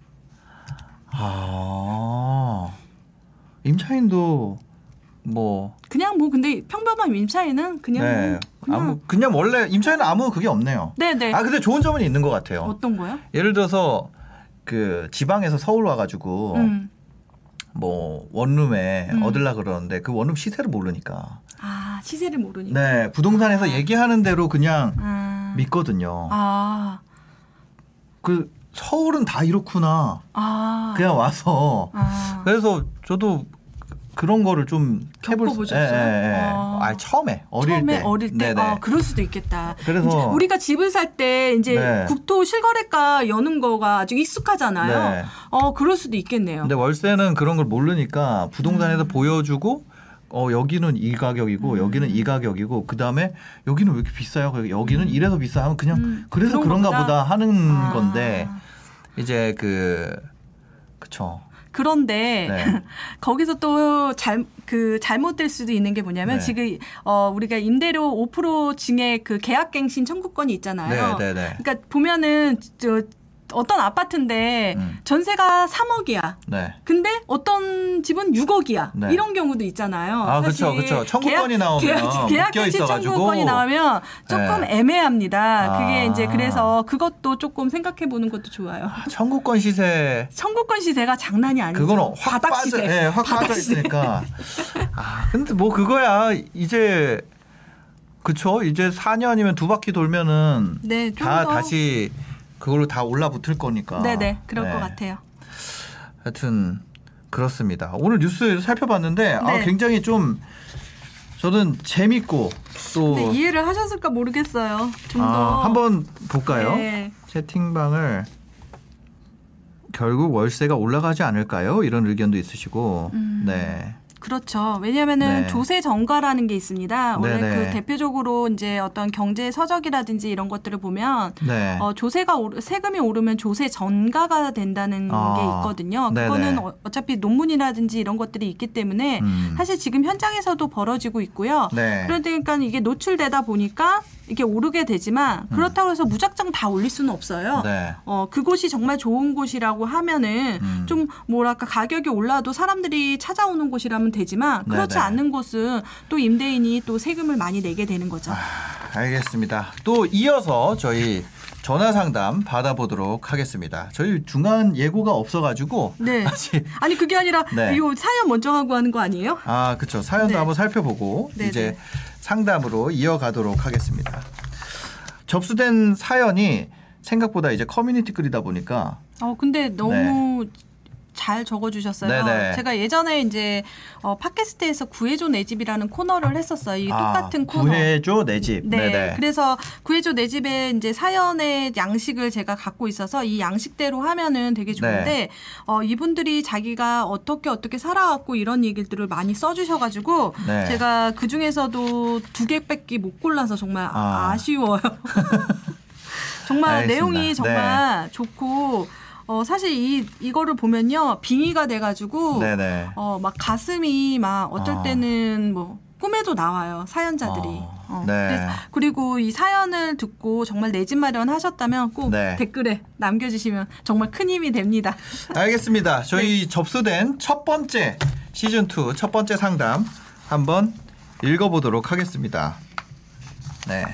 아 임차인도 뭐 그냥 뭐 근데 평범한 임차인은 그냥 네. 뭐 그냥 아무 그냥 원래 임차인은 아무 그게 없네요. 네네 아 근데 좋은 점은 있는 것 같아요. 어떤 거요? 예를 들어서 그 지방에서 서울 와가지고 음. 뭐 원룸에 음. 얻으려 그러는데 그 원룸 시세를 모르니까 아 시세를 모르니까. 네 부동산에서 얘기하는 대로 그냥 아. 믿거든요. 아. 그 서울은 다 이렇구나. 아. 그냥 와서 아. 그래서 저도 그런 거를 좀 겪어보셨어요? 예, 예, 예. 아. 아 처음에 어릴 처음에 때 어릴 때 네네. 아, 그럴 수도 있겠다. 그래서- 우리가 집을 살 때 이제 네. 국토 실거래가 여는 거가 아주 익숙하잖아요. 네. 어 그럴 수도 있겠네요. 근데 월세는 그런 걸 모르니까 부동산에서 음. 보여주고 어 여기는 이 가격이고 음. 여기는 이 가격이고 그 다음에 여기는 왜 이렇게 비싸요? 여기는 이래서 비싸 하면 그냥 음, 그래서 그런 그런가 보다 하는 아. 건데 이제 그 그쵸. 그런데 네. 거기서 또 잘 그 잘못될 수도 있는 게 뭐냐면 네. 지금 어 우리가 임대료 5% 증액 그 계약갱신 청구권이 있잖아요. 네, 네, 네. 그러니까 보면은 저 어떤 아파트인데 음. 전세가 3억이야. 네. 근데 어떤 집은 6억이야. 네. 이런 경우도 있잖아요. 아, 그쵸, 그쵸. 청구권이 나오면 계약, 계약 묶여 갱신 있어가지고. 청구권이 나오면 조금 네. 애매합니다. 그게 아. 이제 그래서 그것도 조금 생각해 보는 것도 좋아요. 청구권 시세 청구권 시세가 장난이 아니죠. 그거는 확 바닥 빠져, 시세. 예, 확 바닥 빠져. 있으니까. 아, 근데 뭐 그거야 이제 그쵸? 이제 4년이면 두 바퀴 돌면은 네, 좀다 더. 다시 그걸로 다 올라붙을 거니까. 네네, 그럴 네. 것 같아요. 하여튼 그렇습니다. 오늘 뉴스 살펴봤는데 아, 네. 굉장히 좀 저는 재밌고 또 근데 이해를 하셨을까 모르겠어요. 좀 더. 아, 한번 볼까요? 네. 채팅방을 결국 월세가 올라가지 않을까요? 이런 의견도 있으시고, 음. 네, 그렇죠. 왜냐하면은 네. 조세 정가라는 게 있습니다. 원래 네네. 그 대표적으로 이제 어떤 경제 서적이라든지 이런 것들을 보면 네, 어, 조세가 오르, 세금이 오르면 조세 전가가 된다는 아, 게 있거든요. 네네. 그거는 어, 어차피 논문이라든지 이런 것들이 있기 때문에 음. 사실 지금 현장에서도 벌어지고 있고요. 네, 그러니까 이게 노출되다 보니까 이게 오르게 되지만 그렇다고 해서 무작정 다 올릴 수는 없어요. 음. 네, 어, 그곳이 정말 좋은 곳이라고 하면은 음. 좀 뭐랄까 가격이 올라도 사람들이 찾아오는 곳이라면 되지만 그렇지 네네. 않는 곳은 또 임대인이 또 세금을 많이 내게 되는 거죠. 아, 알겠습니다. 또 이어서 저희 전화 상담 받아보도록 하겠습니다. 저희 중간 예고가 없어가지고 네. 아니 그게 아니라 네. 이거 사연 먼저 하고 하는 거 아니에요? 아, 그렇죠. 사연도 네. 한번 살펴보고 네네. 이제 상담으로 이어가도록 하겠습니다. 접수된 사연이 생각보다 이제 커뮤니티 글이다 보니까 어 근데 너무 잘 적어주셨어요. 네네. 제가 예전에 이제 어, 팟캐스트에서 구해줘 내 집이라는 코너를 했었어요. 이 똑같은 코너. 아, 구해줘 내 집. 네. 네네. 그래서 구해줘 내 집에 이제 사연의 양식을 제가 갖고 있어서 이 양식대로 하면은 되게 좋은데 네. 어, 이분들이 자기가 어떻게 어떻게 살아왔고 이런 얘기들을 많이 써주셔가지고 네. 제가 그 중에서도 두 개밖에 못 골라서 정말 아. 아. 쉬워요 정말 알겠습니다. 내용이 정말 좋고 어, 사실 이 이거를 보면요 빙의가 돼가지고 네네. 어, 막 가슴이 막 어쩔 아. 때는 뭐 꿈에도 나와요 사연자들이. 어, 어, 네. 그리고 이 사연을 듣고 정말 내 집 마련 하셨다면 꼭 네. 댓글에 남겨주시면 정말 큰 힘이 됩니다. 알겠습니다. 네. 저희 접수된 첫 번째 시즌 2 첫 번째 상담 한번 읽어보도록 하겠습니다. 네.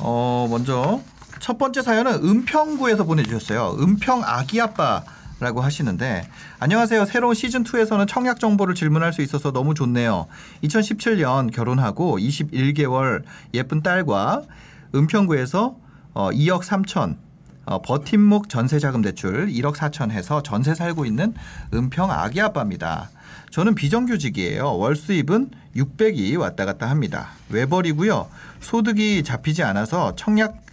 어 먼저 첫 번째 사연은 은평구에서 보내주셨어요. 은평 아기 아빠 라고 하시는데 안녕하세요. 새로운 시즌 2에서는 청약 정보를 질문할 수 있어서 너무 좋네요. 2017년 결혼하고 21개월 예쁜 딸과 은평구에서 어, 2억 3천 어, 버팀목 전세자금 대출 1억 4천 해서 전세 살고 있는 은평 아기 아빠입니다. 저는 비정규직이에요. 월 수입은 600이 왔다 갔다 합니다. 외벌이고요. 소득이 잡히지 않아서 청약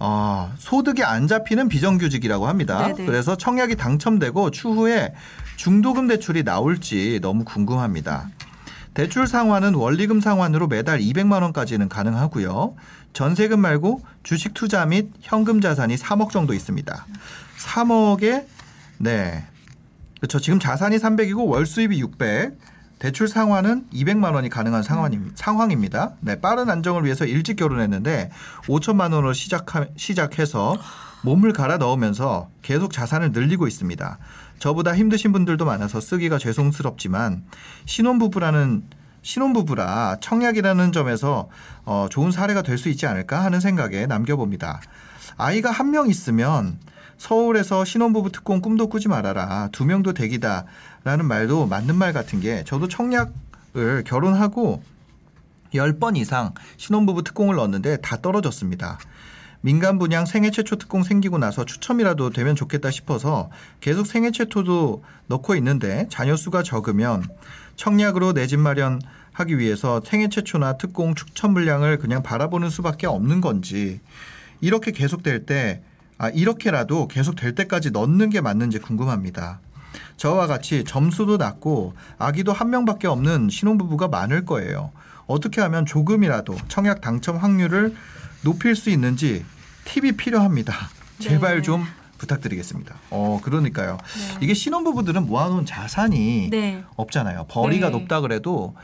어, 소득이 안 잡히는 비정규직이라고 합니다. 네네. 그래서 청약이 당첨되고 추후에 중도금 대출이 나올지 너무 궁금합니다. 대출 상환은 원리금 상환으로 매달 200만 원까지는 가능하고요. 전세금 말고 주식 투자 및 현금 자산이 3억 정도 있습니다. 3억에 네. 그렇죠. 지금 자산이 300이고 월 수입이 600. 대출 상환은 200만 원이 가능한 상황입, 상황입 니다. 네, 빠른 안정을 위해서 일찍 결혼했는데 5천만 원으로 시작하, 시작해서 몸을 갈아 넣으면서 계속 자산을 늘리고 있습니다. 저보다 힘드신 분들도 많아서 쓰기가 죄송스럽지만 신혼부부라는 신혼부부라 청약이라는 점에서 어, 좋은 사례가 될 수 있지 않을까 하는 생각에 남겨봅니다. 아이가 한 명 있으면 서울에서 신혼부부 특공 꿈도 꾸지 말아라. 두 명도 대기다. 라는 말도 맞는 말 같은 게 저도 청약을 결혼하고 10번 이상 신혼부부 특공을 넣었는데 다 떨어졌습니다. 민간 분양 생애 최초 특공 생기고 나서 추첨이라도 되면 좋겠다 싶어서 계속 생애 최초도 넣고 있는데 자녀 수가 적으면 청약으로 내 집 마련하기 위해서 생애 최초나 특공 추첨 물량을 그냥 바라보는 수밖에 없는 건지 이렇게 계속될 때 아, 이렇게라도 계속 될 때까지 넣는 게 맞는지 궁금합니다. 저와 같이 점수도 낮고 아기도 한 명밖에 없는 신혼부부가 많을 거예요. 어떻게 하면 조금이라도 청약 당첨 확률을 높일 수 있는지 팁이 필요합니다. 제발 네. 좀 부탁드리겠습니다. 어, 그러니까요. 네. 이게 신혼부부들은 모아놓은 자산이 네. 없잖아요. 벌이가 네. 높다 그래도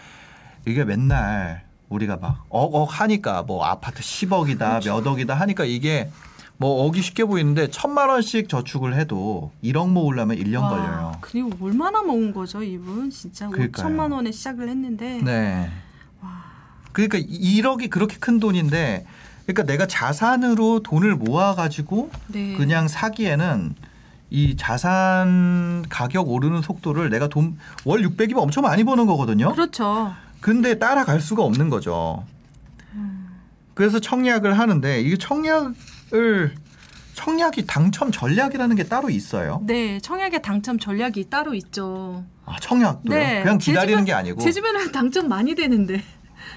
이게 맨날 우리가 막 억억 하니까 뭐 아파트 10억이다 그렇죠. 몇 억이다 하니까 이게 뭐 억이 쉽게 보이는데 천만 원씩 저축을 해도 1억 모으려면 1년 와, 걸려요. 그리고 얼마나 모은 거죠, 이분? 진짜 그러니까요. 5천만 원에 시작을 했는데. 네. 그러니까 1억이 그렇게 큰 돈인데 그러니까 내가 자산으로 돈을 모아 가지고 네. 그냥 사기에는 이 자산 가격 오르는 속도를 내가 돈 월 600이면 엄청 많이 버는 거거든요. 그렇죠. 근데 따라갈 수가 없는 거죠. 그래서 청약을 하는데 이게 청약을 청약이 당첨 전략이라는 게 따로 있어요. 네, 청약의 당첨 전략이 따로 있죠. 아, 청약도요? 네, 그냥 제 기다리는 주변- 게 아니고. 제 주변에는 당첨 많이 되는데.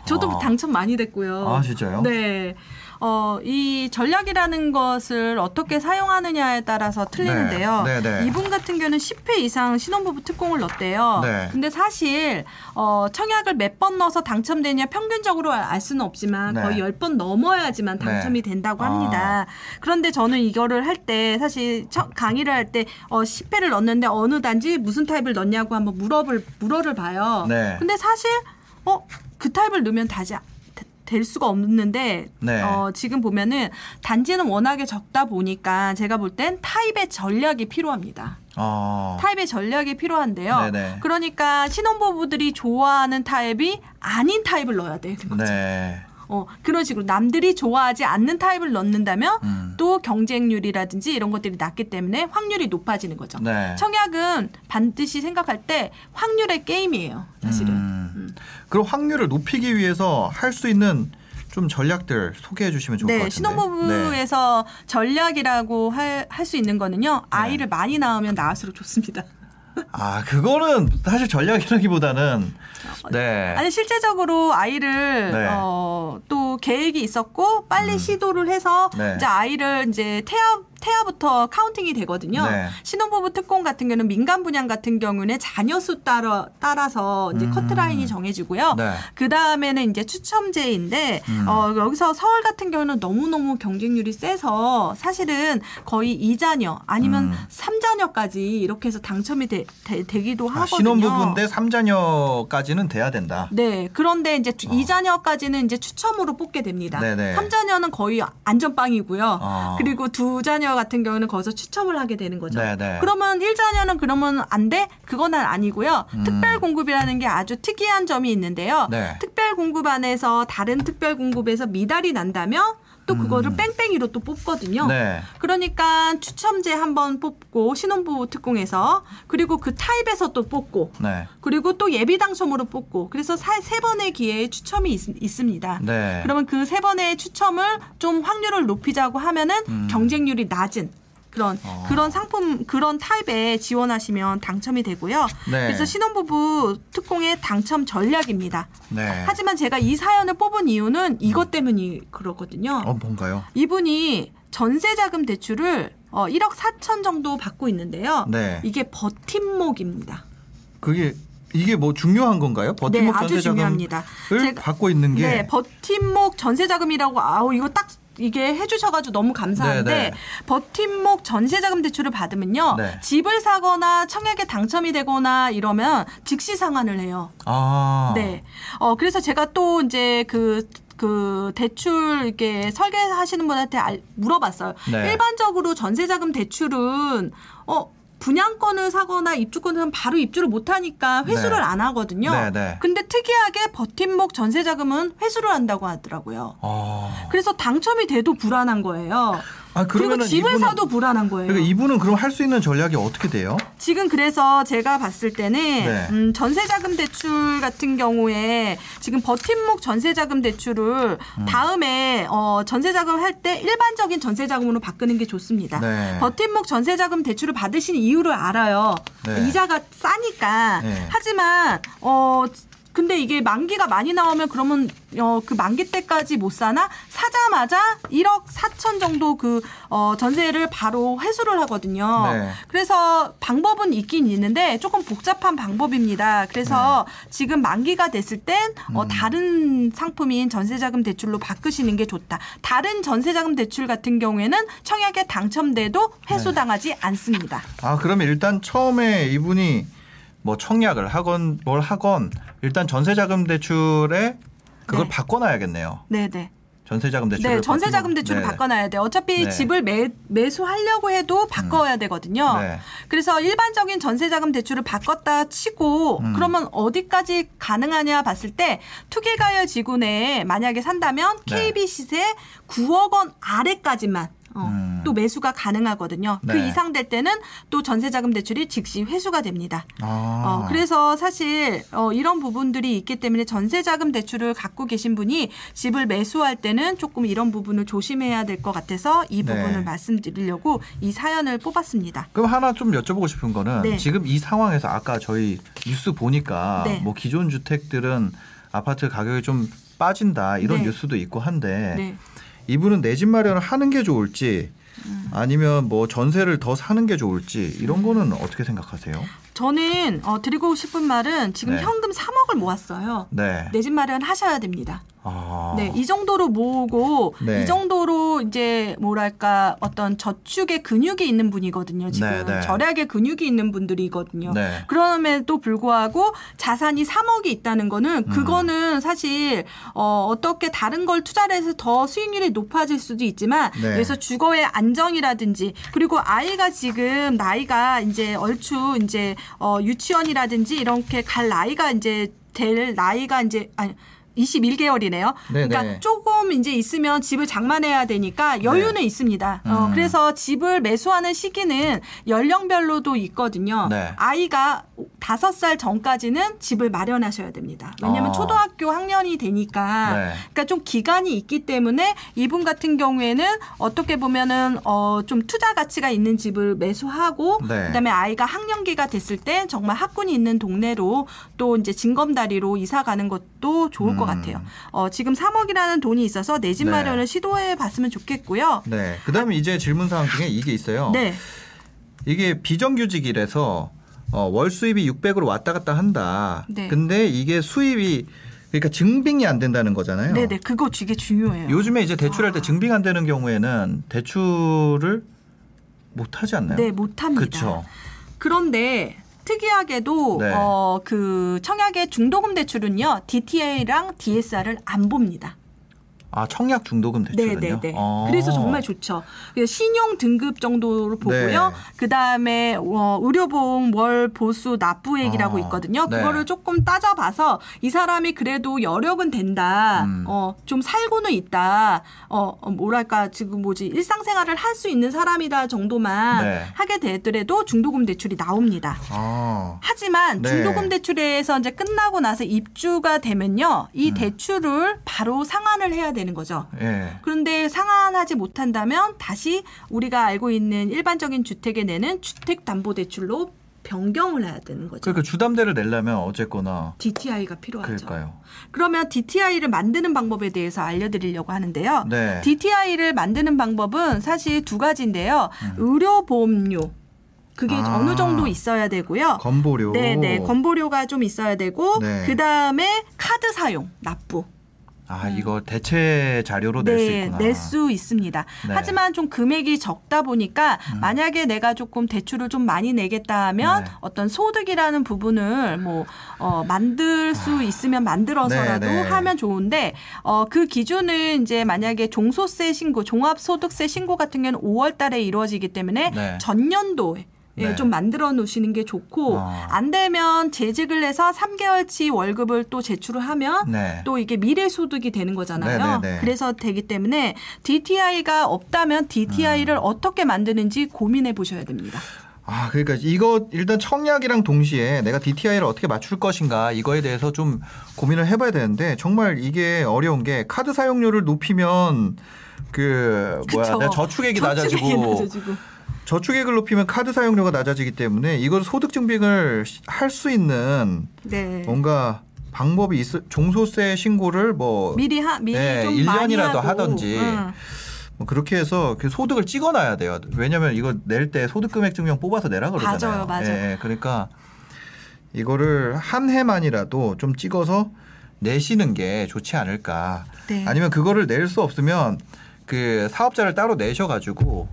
저도 아. 당첨 많이 됐고요. 아, 진짜요? 네. 어, 이 전략이라는 것을 어떻게 사용하느냐에 따라서 틀리는데요. 네, 네, 네. 이분 같은 경우는 10회 이상 신혼부부 특공을 넣었대요. 네. 근데 사실 어, 청약을 몇 번 넣어서 당첨되냐 평균적으로 알 수는 없지만 네. 거의 10번 넘어야지만 당첨이 네. 된다고 아. 합니다. 그런데 저는 이거를 할 때 사실 처- 강의를 할 때 어, 10회를 넣었는데 어느 단지 무슨 타입을 넣냐고 한번 물어볼 물어를 봐요. 네. 근데 사실 어 그 타입을 넣으면 다시 아- 되- 될 수가 없는데 네. 어, 지금 보면은 단지는 워낙에 적다 보니까 제가 볼 땐 타입의 전략이 필요합니다. 아. 타입의 전략이 필요한데요. 네네. 그러니까 신혼부부들이 좋아하는 타입이 아닌 타입을 넣어야 되는 거죠. 네. 어, 그런 식으로 남들이 좋아하지 않는 타입을 넣는다면 음. 또 경쟁률이라든지 이런 것들이 낮기 때문에 확률이 높아지는 거죠. 네. 청약은 반드시 생각할 때 확률의 게임이에요. 사실은. 음. 음. 그럼 확률을 높이기 위해서 할 수 있는 좀 전략들 소개해 주시면 좋을 것 네, 같은데. 신혼부부에서 전략이라고 할 수 있는 거는요. 아이를 많이 낳으면 낳을수록 좋습니다. 아, 그거는 사실 전략이라기보다는 네. 아니 실제적으로 아이를 네. 어, 또 계획이 있었고 빨리 시도를 해서 네. 이제 아이를 이제 태아 태아부터 counting이 되거든요. 네. 신혼부부 특공 같은 경우는 민간 분양 같은 경우는 자녀 수 따라 따라서 이제 음. 커트라인이 정해지고요. 네. 그 다음에는 이제 추첨제인데 음. 어, 여기서 서울 같은 경우는 너무 너무 경쟁률이 세서 사실은 거의 2자녀 아니면 음. 3자녀까지 이렇게 해서 당첨이 되, 기도 아, 하거든요. 신혼부부인데 삼자녀까지 는 돼야 된다. 네. 그런데 이제 어. 2자녀까지는 이제 추첨으로 뽑게 됩니다. 네네. 3자녀는 거의 안전빵이고요. 어. 그리고 두 자녀 같은 경우는 거기서 추첨을 하게 되는 거죠. 네네. 그러면 1자녀는 그러면 안 돼? 그건 아니고요. 음. 특별 공급이라는 게 아주 특이한 점이 있는데요. 네. 특별 공급 안에서 다른 특별 공급에서 미달이 난다면 또 그거를 음. 뺑뺑이로 또 뽑거든요. 네. 그러니까 추첨제 한번 뽑고 신혼부부 특공에서 그리고 그 타입에서 또 뽑고 네. 그리고 또 예비 당첨으로 뽑고 그래서 사- 세 번의 기회에 추첨이 있, 습니다 네. 그러면 그 세 번의 추첨을 좀 확률을 높이자고 하면은 음. 경쟁률이 낮은 그런 어. 그런 상품 그런 타입에 지원하시면 당첨이 되고요. 네. 그래서 신혼부부 특공의 당첨 전략입니다. 네. 하지만 제가 이 사연을 뽑은 이유는 이것 때문이 그렇거든요. 어, 뭔가요? 이분이 전세자금 대출을 어, 1억 4천 정도 받고 있는데요. 네. 이게 버팀목입니다. 그게 이게 뭐 중요한 건가요? 버팀목 네, 아주 전세자금을 중요합니다. 받고 있는 게 네, 버팀목 전세자금이라고 아우 이거 딱 이게 해주셔가지고 너무 감사한데 네, 네. 버팀목 전세자금 대출을 받으면요 네. 집을 사거나 청약에 당첨이 되거나 이러면 즉시 상환을 해요. 아. 네. 어 그래서 제가 또 이제 그그 대출 이렇게 설계하시는 분한테 알- 물어봤어요. 네. 일반적으로 전세자금 대출은 어 분양권을 사거나 입주권을 사면 바로 입주를 못 하니까 회수를 네. 안 하거든요. 네, 네. 근데 특이하게 버팀목 전세자금은 회수를 한다고 하더라고요. 아. 그래서 당첨이 돼도 불안한 거예요. 아 그리고 사도 불안한 거예요. 그러니까 이분은 그럼 할 수 있는 전략이 어떻게 돼요? 지금 그래서 제가 봤을 때는 네. 음, 전세자금 대출 같은 경우에 지금 버팀목 전세자금 대출을 음. 다음에 어, 전세자금 할 때 일반적인 전세자금으로 바꾸는 게 좋습니다. 네. 버팀목 전세자금 대출을 받으시는 이유를 알아요. 네. 이자가 싸니까. 네. 하지만 어 근데 이게 만기가 많이 나오면 그러면 어, 그 만기 때까지 못 사나 사자마자 1억 4천 정도 그 어, 전세를 바로 회수를 하거든요. 네. 그래서 방법은 있긴 있는데 조금 복잡한 방법입니다. 그래서 지금 만기가 됐을 땐 어, 네. 음. 다른 상품인 전세자금 대출로 바꾸시는 게 좋다. 다른 전세자금 대출 같은 경우에는 청약에 당첨돼도 회수당하지 않습니다. 아 그러면 일단 처음에 이분이 뭐 청약을 하건 뭘 하건 일단 전세자금 대출에 그걸 네. 바꿔놔야겠네요. 네네. 전세자금 대출을 네, 전세자금 대출을 네. 바꿔놔야 돼요. 어차피 네. 집을 매, 매수하려고 해도 바꿔야 되거든요. 네. 그래서 일반적인 전세자금 대출을 바꿨다 치고 음. 그러면 어디까지 가능하냐 봤을 때 투기가열 지구 내에 만약에 산다면 네. KB 시세 9억 원 아래까지만 어, 음. 또 매수가 가능하거든요. 그 네. 이상 될 때는 또 전세자금 대출이 즉시 회수가 됩니다. 아. 어, 그래서 사실 어, 이런 부분들이 있기 때문에 전세자금 대출을 갖고 계신 분이 집을 매수할 때는 조금 이런 부분을 조심해야 될 것 같아서 이 네. 부분을 말씀드리려고 이 사연을 뽑았습니다. 그럼 하나 좀 여쭤보고 싶은 거는 네. 지금 이 상황에서 아까 저희 뉴스 보니까 네. 뭐 기존 주택들은 아파트 가격이 좀 빠진다 이런 네. 뉴스도 있고 한데 네. 이분은 내 집 마련을 하는 게 좋을지 음. 아니면 뭐 전세를 더 사는 게 좋을지 이런 거는 어떻게 생각하세요? 저는 어, 드리고 싶은 말은 지금 네. 현금 3억을 모았어요. 네. 내 집 마련 하셔야 됩니다. 아. 네, 이 정도로 모으고 네. 이 정도로 이제 뭐랄까 어떤 저축의 근육이 있는 분이거든요. 지금 네, 네. 절약의 근육이 있는 분들이거든요. 네. 그럼에도 불구하고 자산이 3억이 있다는 거는 음. 그거는 사실 어, 어떻게 다른 걸 투자를 해서 더 수익률이 높아질 수도 있지만 네. 그래서 주거의 안정이라든지 그리고 아이가 지금 나이가 이제 얼추 이제 어, 유치원이라든지 이렇게 갈 나이가 이제 될 나이가 이제 아니 21개월이네요. 네네. 그러니까 조금 이제 있으면 집을 장만해야 되니까 여유는 있습니다. 어, 음. 그래서 집을 매수하는 시기는 연령별로도 있거든요. 네. 아이가 다섯 살 전까지는 집을 마련하셔야 됩니다. 왜냐하면 아. 초등학교 학년이 되니까 네. 그러니까 좀 기간이 있기 때문에 이분 같은 경우에는 어떻게 보면은 어, 좀 투자 가치가 있는 집을 매수하고 네. 그다음에 아이가 학년기가 됐을 때 정말 학군이 있는 동네로 또 이제 진검다리로 이사 가는 것도 좋을 것 음. 같아요. 어, 지금 3억이라는 돈이 있어서 내집 네. 마련을 시도해 봤으면 좋겠고요. 네. 그다음에 이제 질문 사항 중에 이게 있어요. 네. 이게 비정규직이라서 어, 월 수입이 600으로 왔다 갔다 한다. 네. 근데 이게 수입이 그러니까 증빙이 안 된다는 거잖아요. 네, 네. 그거 되게 중요해요. 요즘에 이제 대출할 때 증빙 안 되는 경우에는 대출을 못 하지 않나요? 네, 못 합니다. 그렇죠. 그런데 특이하게도 네. 어, 그 청약의 중도금 대출은요. DTA랑 DSR을 안 봅니다. 아, 청약 중도금 대출은요? 네, 네, 네. 어. 그래서 정말 좋죠. 그래서 신용 등급 정도로 보고요. 네. 그 다음에 어, 의료보험 월 보수 납부액이라고 어, 있거든요. 네. 그거를 조금 따져봐서 이 사람이 그래도 여력은 된다. 음. 어, 좀 살고는 있다. 어, 어, 뭐랄까 지금 뭐지 일상생활을 할 수 있는 사람이다 정도만 네. 하게 되더라도 중도금 대출이 나옵니다. 아. 하지만 네. 중도금 대출에서 이제 끝나고 나서 입주가 되면요, 음. 이 대출을 바로 상환을 해야 되는 거죠. 예. 그런데 상환하지 못한다면 다시 우리가 알고 있는 일반적인 주택에 내는 주택담보대출로 변경을 해야 되는 거죠. 그러니까 주담대를 내려면 어쨌거나 DTI가 필요하죠. 그럴까요? 그러면 DTI를 만드는 방법에 대해서 알려드리려고 하는데요. 네. DTI를 만드는 방법은 사실 두 가지인데요. 의료보험료 그게 음. 아. 어느 정도 있어야 되고요. 건보료. 네, 네. 건보료가 좀 있어야 되고 네. 그 다음에 카드 사용 납부. 아, 이거 대체 자료로 낼수 네, 있구나. 낼수 있습니다. 네. 하지만 좀 금액이 적다 보니까 만약에 내가 조금 대출을 좀 많이 내겠다 하면 네. 어떤 소득이라는 부분을 뭐 어, 만들 수 있으면 만들어서라도 네, 네. 하면 좋은데 어, 그 기준은 이제 만약에 종소세 신고, 종합소득세 신고 같은 경우는 5월 달에 이루어지기 때문에 네. 전년도 에 예, 네. 좀 만들어 놓으시는 게 좋고 아. 안 되면 재직을 해서 3개월치 월급을 또 제출을 하면 네. 또 이게 미래 소득이 되는 거잖아요. 네네네. 그래서 되기 때문에 DTI가 없다면 DTI를 음. 어떻게 만드는지 고민해 보셔야 됩니다. 아, 그러니까 이거 일단 청약이랑 동시에 내가 DTI를 어떻게 맞출 것인가 이거에 대해서 좀 고민을 해봐야 되는데 정말 이게 어려운 게 카드 사용료를 높이면 그 뭐야 저축액이 낮아지고 낮아지고. 저축액을 높이면 카드 사용료가 낮아지기 때문에 이걸 소득 증빙을 할 수 있는 네. 뭔가 방법이 있 종소세 신고를 뭐 미리 하 미리 네, 좀 1년이라도 많이 하고. 하든지 응. 뭐 그렇게 해서 그 소득을 찍어 놔야 돼요. 왜냐하면 이거 낼 때 소득 금액 증명 뽑아서 내라 그러잖아요. 맞아요, 맞아요. 예, 그러니까 이거를 한 해만이라도 좀 찍어서 내시는 게 좋지 않을까. 네. 아니면 그거를 낼 수 없으면 그 사업자를 따로 내셔 가지고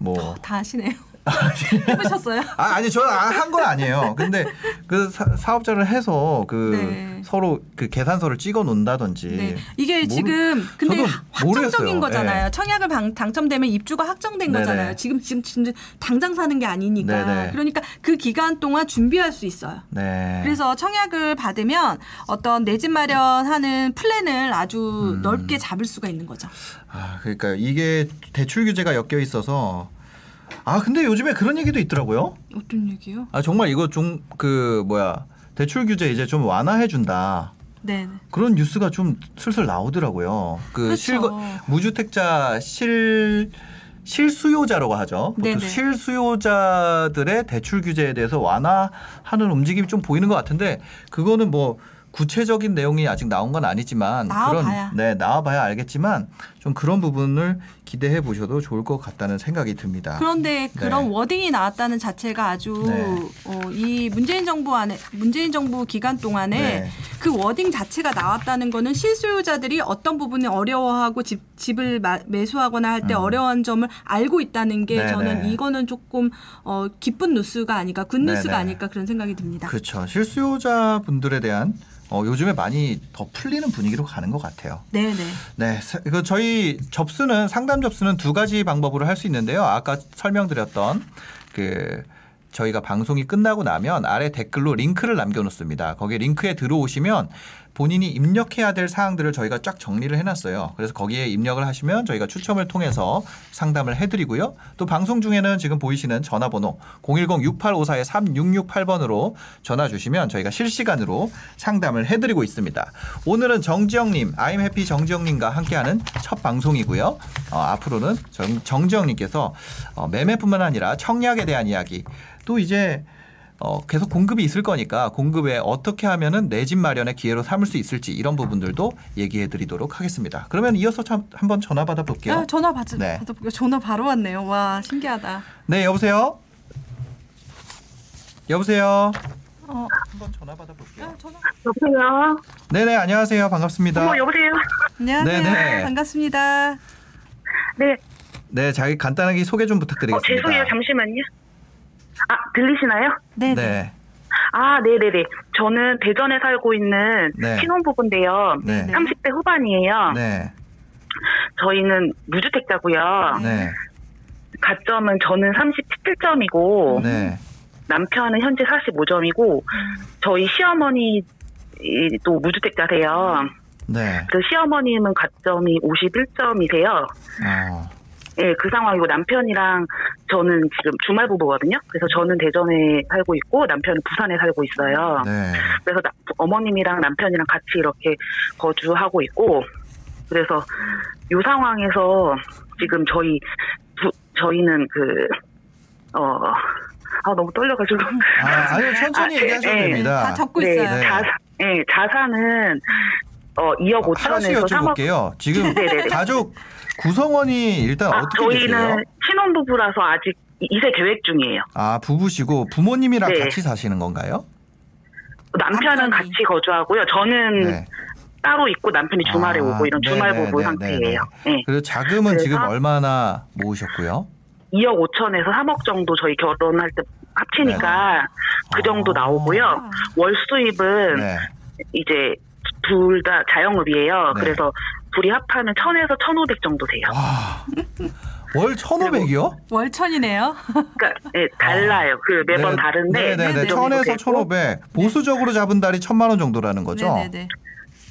뭐다 하시네요. 해보셨어요? 아, 아니 저는 한 건 아니에요. 근데 그 사, 사업자를 해서 그 네. 서로 그 계산서를 찍어 놓는다든지. 네. 이게 모르- 지금 근데 확정적인. 거잖아요. 네. 청약을 방- 당첨되면 입주가 확정된 네네. 거잖아요. 지금 지금 지금 당장 사는 게 아니니까. 네네. 그러니까 그 기간 동안 준비할 수 있어요. 네. 그래서 청약을 받으면 어떤 내 집 마련하는 플랜을 아주 음. 넓게 잡을 수가 있는 거죠. 아, 그러니까 이게 대출 규제가 엮여 있어서 아, 근데 요즘에 그런 얘기도 있더라고요. 어떤 얘기요? 아, 정말 이거 좀 그 뭐야? 대출 규제 이제 좀 완화해 준다. 네. 그런 뉴스가 좀 슬슬 나오더라고요. 그 그렇죠. 실거 무주택자 실 실수요자라고 하죠. 보통 네네. 실수요자들의 대출 규제에 대해서 완화하는 움직임이 좀 보이는 것 같은데 그거는 뭐 구체적인 내용이 아직 나온 건 아니지만 나와봐야. 그런 네 나와봐야 알겠지만 좀 그런 부분을 기대해 보셔도 좋을 것 같다는 생각이 듭니다. 그런데 그런 네. 워딩이 나왔다는 자체가 아주 네. 어, 이 문재인 정부 안에 문재인 정부 기간 동안에 네. 그 워딩 자체가 나왔다는 거는 실수요자들이 어떤 부분에 어려워하고 집, 집을 마- 매수하거나 할때 음. 어려운 점을 알고 있다는 게 네, 저는 네. 이거는 조금 어, 기쁜 뉴스가 아닐까 good 네, news가 네. 아닐까 그런 생각이 듭니다. 그렇죠. 실수요자 분들에 대한 어, 요즘에 많이 더 풀리는 분위기로 가는 것 같아요. 네네. 네, 사- 이거 저희 접수는 상담 접수는 두 가지 방법으로 할 수 있는데요. 아까 설명드렸던 그 저희가 방송이 끝나고 나면 아래 댓글로 링크를 남겨놓습니다. 거기에 링크에 들어오시면 본인이 입력해야 될 사항들을 저희가 쫙 정리를 해놨어요. 그래서 거기에 입력을 하시면 저희가 추첨을 통해서 상담을 해드리고요. 또 방송 중에는 지금 보이시는 전화번호 010-6854-3668번으로 전화 주시면 저희가 실시간으로 상담을 해드리고 있습니다. 오늘은 정지영님, I'm 해피 정지영님과 함께하는 첫 방송이고요. 어, 앞으로는 정, 정지영님께서 어, 매매뿐만 아니라 청약에 대한 이야기 또 이제 어, 계속 공급이 있을 거니까 공급에 어떻게 하면은 내 집 마련의 기회로 삼을 수 있을지 이런 부분들도 얘기해 드리도록 하겠습니다. 그러면 이어서 참 한번 전화 받아 볼게요. 아, 전화 받, 네. 받아볼게요. 전화 바로 왔네요. 와 신기하다. 네, 여보세요? 여보세요? 어, 한번 전화 받아 볼게요. 아, 전화. 여보세요. 네네, 안녕하세요. 반갑습니다. 어머 여보세요. 안녕하세요. 네네. 반갑습니다. 네. 네, 자기 간단하게 소개 좀 어, 부탁드리겠습니다. 죄송해요. 잠시만요. 아 들리시나요? 네. 네. 네. 아 네네네. 저는 대전에 살고 있는 네. 신혼부부인데요. 네. 네. 30대 후반이에요. 네. 저희는 무주택자고요. 네. 가점은 저는 37점이고 네. 남편은 현재 45점이고 저희 시어머니도 무주택자세요. 네. 그 시어머님은 가점이 51점이세요. 어. 예, 그 상황이고 남편이랑 저는 지금 주말 부부거든요. 그래서 저는 대전에 살고 있고 남편은 부산에 살고 있어요. 네. 그래서 나- 어머님이랑 남편이랑 같이 이렇게 거주하고 있고 그래서 요 상황에서 지금 저희 부, 저희는 그 어, 아 너무 떨려가지고 아, 아니요. 천천히 아, 네, 얘기하셔도 네. 됩니다. 다 적고 네, 있어요. 네. 자산, 예, 자산은 어 2억 하나씩 5천에서 3억 여쭤볼게요. 지금 네네네. 가족 구성원이 일단 아, 어떻게 되세요? 저희는 신혼부부라서 아직 이- 이세 계획 중이에요. 아 부부시고 부모님이랑 네. 같이 사시는 건가요? 남편은. 같이 거주하고요. 저는 네. 따로 있고 남편이 주말에 아, 오고 이런 주말 네네, 부부 네네, 상태예요. 네. 그리고 자금은 지금 얼마나 모으셨고요? 2억 5천에서 3억 정도 저희 결혼할 때 합치니까 그 정도 아. 나오고요. 월 수입은 네. 이제 둘 다 자영업이에요. 네. 그래서 둘이 합하면 1000에서 1500 정도 돼요. 와. 월 1,500이요? 월천이네요. 그러니까 예, 달라요. 그 매번 다른데 네네네. 그 정도 1,000에서 되고. 1,500. 보수적으로 잡은 달이 1,000만 원 정도라는 거죠? 네네네.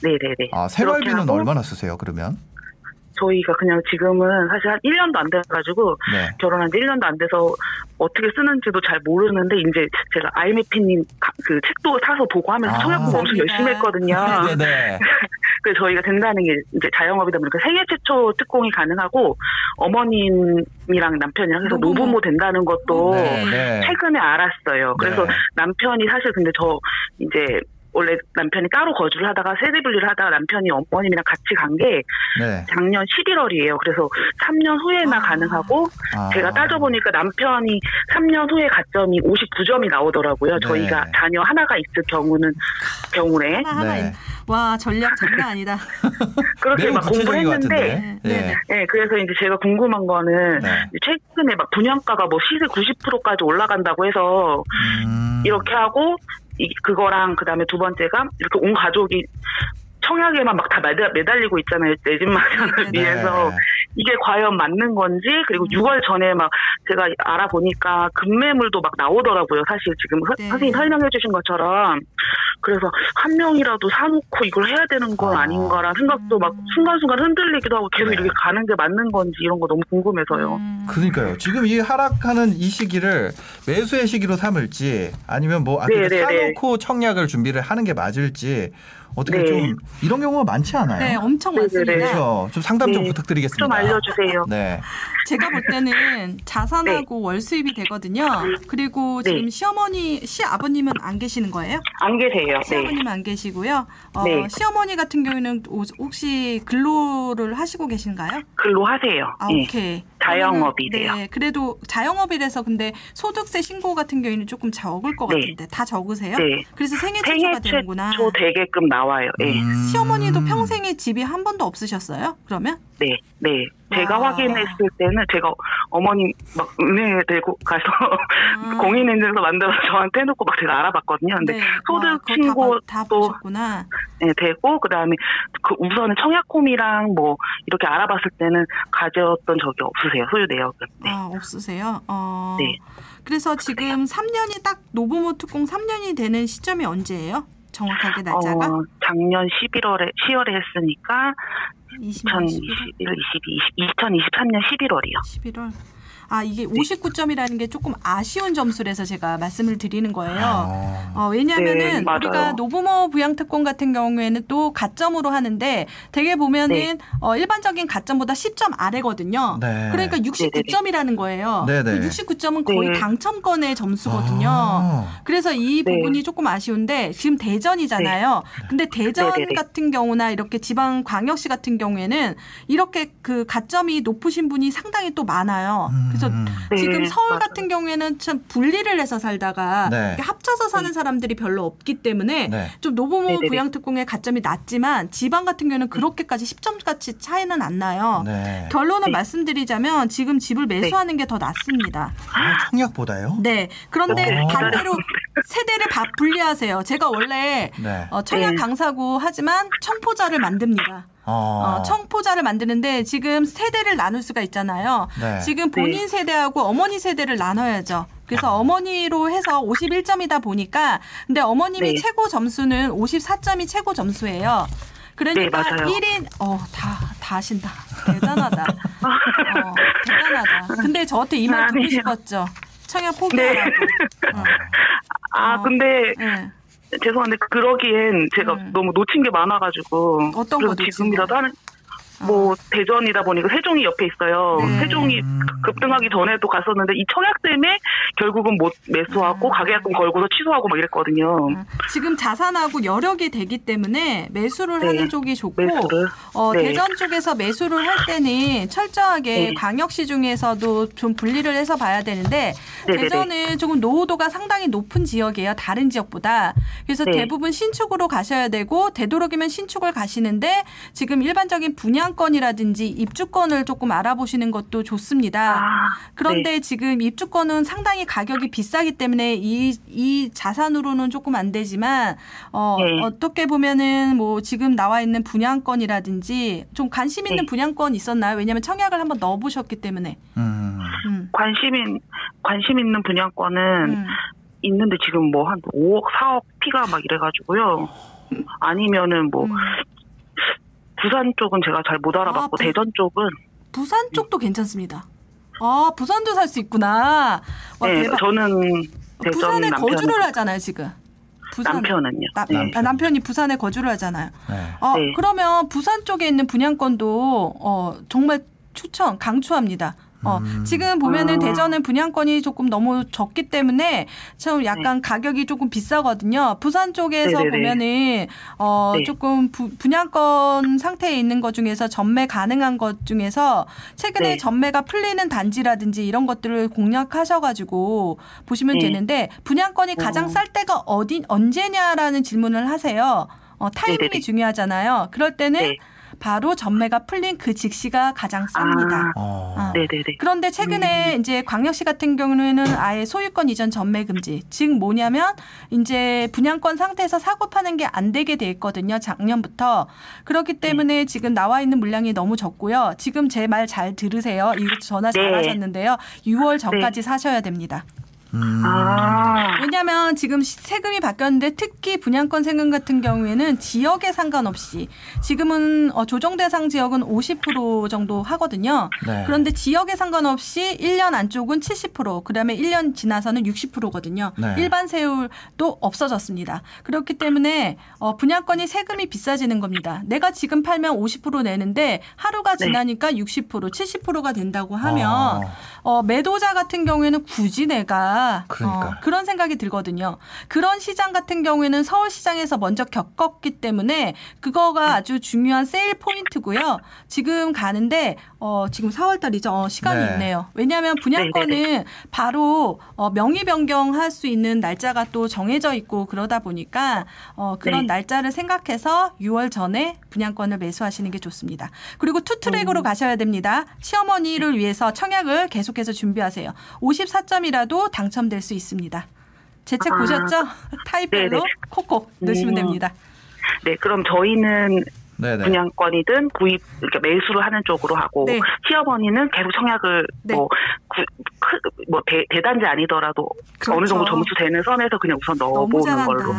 네네네. 아, 생활비는 하고 얼마나 쓰세요, 그러면? 저희가 그냥 지금은 사실 한 1년도 안 돼가지고 네. 결혼한 지 1년도 안 돼서 어떻게 쓰는지도 잘 모르는데 이제 제가 아이메피님 가- 그 책도 사서 보고 하면서 아. 청약 공부 엄청. 열심히 했거든요. 네네. 그래서 저희가 된다는 게 이제 자영업이다 보니까 세계 최초 특공이 가능하고 어머님이랑 남편이랑 해서 노부모. 노부모 된다는 것도 네, 네. 최근에 알았어요. 그래서 네. 남편이 사실 근데 저 이제 원래 남편이 따로 거주를 하다가 세대 분리를 하다가 남편이 어머님이랑 같이 간 게 네. 작년 11월이에요. 그래서 3년 후에나 아. 가능하고 아. 제가 따져보니까 남편이 3년 후에 가점이 59점이 나오더라고요. 네. 저희가 자녀 하나가 있을 경우는 경우에 하나 하나 네. 있- 와 전략 장난 아니다. 그렇게 막 공부했는데 같은데. 네, 예. 네. 네, 그래서 이제 제가 궁금한 거는 네. 최근에 막 분양가가 뭐 시세 90%까지 올라간다고 해서 음. 이렇게 하고 이 그거랑 그 다음에 두 번째가 이렇게 온 가족이 청약에만 막 다 매달리고 있잖아요. 내 집 마련을 네. 위해서 이게 과연 맞는 건지 그리고 6월 전에 막 제가 알아보니까 급매물도 막 나오더라고요. 사실 지금 서- 네. 선생님 설명해 주신 것처럼 그래서 한 명이라도 사놓고 이걸 해야 되는 건 아. 아. 닌가라는 생각도 막 음. 순간순간 흔들리기도 하고 계속 네. 이렇게 가는 게 맞는 건지 이런 거 너무 궁금해서요. 음. 그러니까요. 지금 이 하락하는 이 시기를 매수의 시기로 삼을지 아니면 뭐 아까 네, 네, 네. 사놓고 청약을 준비를 하는 게 맞을지 어떻게 네. 좀 이런 경우가 많지 않아요. 네, 엄청 네, 네, 많습니다. 네. 그렇죠. 좀 상담 좀 네. 부탁드리겠습니다. 좀 알려주세요. 네. 제가 볼 때는 자산하고 월 수입이 되거든요. 그리고 네. 지금 시어머니, 시아버님은 안 계시는 거예요? 안 계세요. 네. 시아버님은 안 계시고요. 어, 네. 시어머니 같은 경우에는 오- 혹시 근로를 하시고 계신가요? 근로 하세요. 아, 예. 오케이. 자영업이래요. 네, 그래도 자영업이라서 근데 소득세 신고 같은 경우에는 조금 적을 것 네. 같은데 다 적으세요? 네. 그래서 생애 최초가 되는구나. 최초 되게끔 나와요. 예. 음. 시어머니도 평생에 집이 한 번도 없으셨어요? 그러면? 네, 네. 제가 와. 확인했을 때는 제가 어머님 막 은행에 들고 가서 아. 공인인증서 만들어서 저한테 해놓고 막 제가 알아봤거든요. 근데 네. 소득 와, 그거 신고 다, 봐- 다. 네, 되고 그다음에 그 우선은 청약홈이랑 뭐 이렇게 알아봤을 때는 가졌던 적이 없으세요. 소유 내역은. 네. 아, 없으세요? 어. 네. 그래서 지금 3년이 딱 노부모 특공 3년이 되는 시점이 언제예요? 정확하게 날짜가 어, 작년 11월에 10월에 했으니까 20년 11월. 2021, 22, 2023년 11월이요. 11월. 아 이게 59점이라는 게 조금 아쉬운 점수라서 제가 말씀을 드리는 거예요. 아. 어, 왜냐하면은 네. 우리가 노부모 부양특권 같은 경우에는 또 가점으로 하는데 되게 보면은 네. 어, 일반적인 가점보다 10점 아래거든요. 네. 그러니까 69점이라는 거예요. 네네. 그 69점은 거의 네. 당첨권의 점수거든요. 아. 그래서 이 네. 부분이 조금 아쉬운데 지금 대전이잖아요. 근데 대전. 같은 경우나 이렇게 지방 광역시 같은 경우에는 이렇게 그 가점이 높으신 분이 상당히 또 많아요. 그래서 음. 네, 지금 서울 맞아요. 같은 경우에는 참 분리를 해서 살다가 네. 합쳐서 사는 사람들이 별로 없기 때문에 네. 좀 노부모 네네네. 부양특공의 가점이 낮지만 지방 같은 경우는 그렇게까지 10점 같이 차이는 안 나요. 네. 결론을 네. 말씀드리자면 지금 집을 매수하는 게 더 낫습니다. 아, 청약보다요? 네. 그런데 어. 반대로 세대를 바, 분리하세요. 제가 원래 네. 어, 청약 네. 강사고 하지만 청포자를 만듭니다. 어. 어, 청포자를 만드는데 지금 세대를 나눌 수가 있잖아요. 네. 지금 본인 세대하고 어머니 세대를 나눠야죠. 그래서 어머니로 해서 51점이다 보니까 근데 어머님이 네. 최고 점수는 54점이 최고 점수예요. 그러니까 네, 맞아요. 1인 어다 다 하신다. 대단하다. 어, 대단하다. 근데 저한테 이 말 듣고. 싶었죠. 청약 포기하라고. 어, 아 어. 근데 네. 죄송한데 그러기엔 제가 음. 너무 놓친 게 많아가지고 어떤 거 지금이라도? 하는 뭐 대전이다 보니까 세종이 옆에 있어요. 네. 세종이 음. 급등하기 전에도 갔었는데 이 청약 때문에 결국은 못 매수하고 음. 가계약금 걸고서 취소하고 막 이랬거든요. 어, 지금 자산하고 여력이 되기 때문에 매수를 네. 하는 쪽이 좋고 매수를. 어, 네. 대전 쪽에서 매수를 할 때는 철저하게 네. 광역시 중에서도 좀 분리를 해서 봐야 되는데 네네네. 대전은 조금 노후도가 상당히 높은 지역이에요. 다른 지역보다. 그래서 네. 대부분 신축으로 가셔야 되고 되도록이면 신축을 가시는데 지금 일반적인 분양 권이라든지 입주권을 조금 알아보시는 것도 좋습니다. 아, 그런데 지금 입주권은 상당히 가격이 비싸기 때문에 이, 이 자산으로는 조금 안 되지만 어, 네. 어떻게 보면은 뭐 지금 나와 있는 분양권이라든지 좀 관심 있는 네. 분양권 있었나요? 왜냐하면 청약을 한번 넣어보셨기 때문에. 음. 음. 관심 관심 있는 분양권은 음. 있는데 지금 뭐 한 5억, 4억 피가 막 이래가지고요. 아니면은 뭐 음. 부산 쪽은 제가 잘 못 알아봤고 아, 부- 대전 쪽은 부산 쪽도 괜찮습니다. 아 부산도 살 수 있구나. 와, 네, 대박. 저는 대전 부산에 남편 거주를 하잖아요 지금. 부산에. 남편은요. 나- 네. 아, 남편이 부산에 거주를 하잖아요. 네. 어, 네. 그러면 부산 쪽에 있는 분양권도 어, 정말 추천, 강추합니다. 어, 음. 지금 보면은 아. 대전은 분양권이 조금 너무 적기 때문에 좀 약간 가격이 조금 비싸거든요. 부산 쪽에서 네네네. 보면은 어, 네. 조금 부- 분양권 상태에 있는 것 중에서 전매 가능한 것 중에서 최근에 네. 전매가 풀리는 단지라든지 이런 것들을 공략하셔가지고 보시면 네. 되는데 분양권이 가장 어. 쌀 때가 어디 언제냐라는 질문을 하세요. 어, 타이밍이 네네네. 중요하잖아요. 그럴 때는 네. 바로 전매가 풀린 그 직시가 가장 쌉니다. 아, 어. 어. 네네네. 그런데 최근에 이제 광역시 같은 경우에는 아예 소유권 이전 전매 금지. 즉 뭐냐면 이제 분양권 상태에서 사고 파는 게 안 되게 돼 있거든요. 작년부터. 그렇기 때문에 지금 나와 있는 물량이 너무 적고요. 지금 제 말 잘 들으세요. 이거 전화 네. 잘하셨는데요. 6월 전까지 사셔야 됩니다. 음. 아, 왜냐하면 지금 시- 세금이 바뀌었는데 특히 분양권 세금 같은 경우에는 지역에 상관없이 지금은 어, 조정 대상 지역은 50% 정도 하거든요. 네. 그런데 지역에 상관없이 1년 안쪽은 70%, 그다음에 1년 지나서는 60%거든요. 네. 일반 세율도 없어졌습니다. 그렇기 때문에 어, 분양권이 세금이 비싸지는 겁니다. 내가 지금 팔면 50% 내는데 하루가 네. 지나니까 60%, 70%가 된다고 하면 아. 어, 매도자 같은 경우에는 굳이 내가. 어, 그런 생각이 들거든요. 그런 시장 같은 경우에는 서울 시장에서 먼저 겪었기 때문에 그거가 아주 중요한 세일 포인트고요. 지금 가는데 어, 지금 4월 달이죠. 어, 시간이 네. 있네요. 왜냐하면 분양권은 바로 어, 명의 변경할 수 있는 날짜가 또 정해져 있고 그러다 보니까 어, 그런 네. 날짜를 생각해서 6월 전에 분양권을 매수하시는 게 좋습니다. 그리고 음. 투트랙으로 가셔야 됩니다. 시어머니를 위해서 청약을 계속해서 준비하세요. 54점이라도 당첨될 수 있습니다. 제책 아. 보셨죠? 타입별로 네네. 콕콕 넣으시면 음. 됩니다. 네, 그럼 저희는 네네. 분양권이든 구입 이렇게 매수를 하는 쪽으로 하고 네. 시어머니는 계속 청약을 네. 뭐, 구, 크, 뭐 대, 대단지 아니더라도 그렇죠. 어느 정도 점수 되는 선에서 그냥 우선 넣어보는 걸로.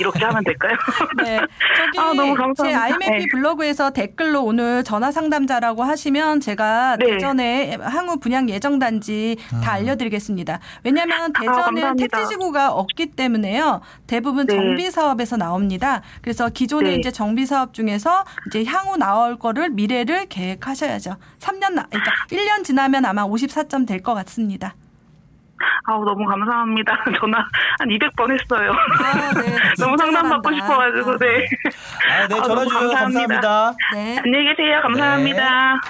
이렇게 하면 될까요? 네. 저기 아, 너무 감사합니다. 제 IMAP 네. 블로그에서 댓글로 오늘 전화 상담자라고 하시면 제가 네. 대전에 항우 분양 예정 단지 다 알려드리겠습니다. 왜냐하면 대전은 아. 택지지구가 없기 때문에요. 대부분 네. 정비 사업에서 나옵니다. 그래서 기존에 네. 이제 정비 사업 중에서 이제 향후 나올 거를 미래를 계획하셔야죠. 3년 나, 그러니까 1년 지나면 아마 54점 될 것 같습니다. 아우 너무 감사합니다. 전화 한 200번 했어요. 아, 네. 너무 상담 받고. 싶어가지고 아, 네. 아, 네, 아, 전화 너무 주셔서 감사합니다. 감사합니다. 네. 안녕히 계세요. 감사합니다.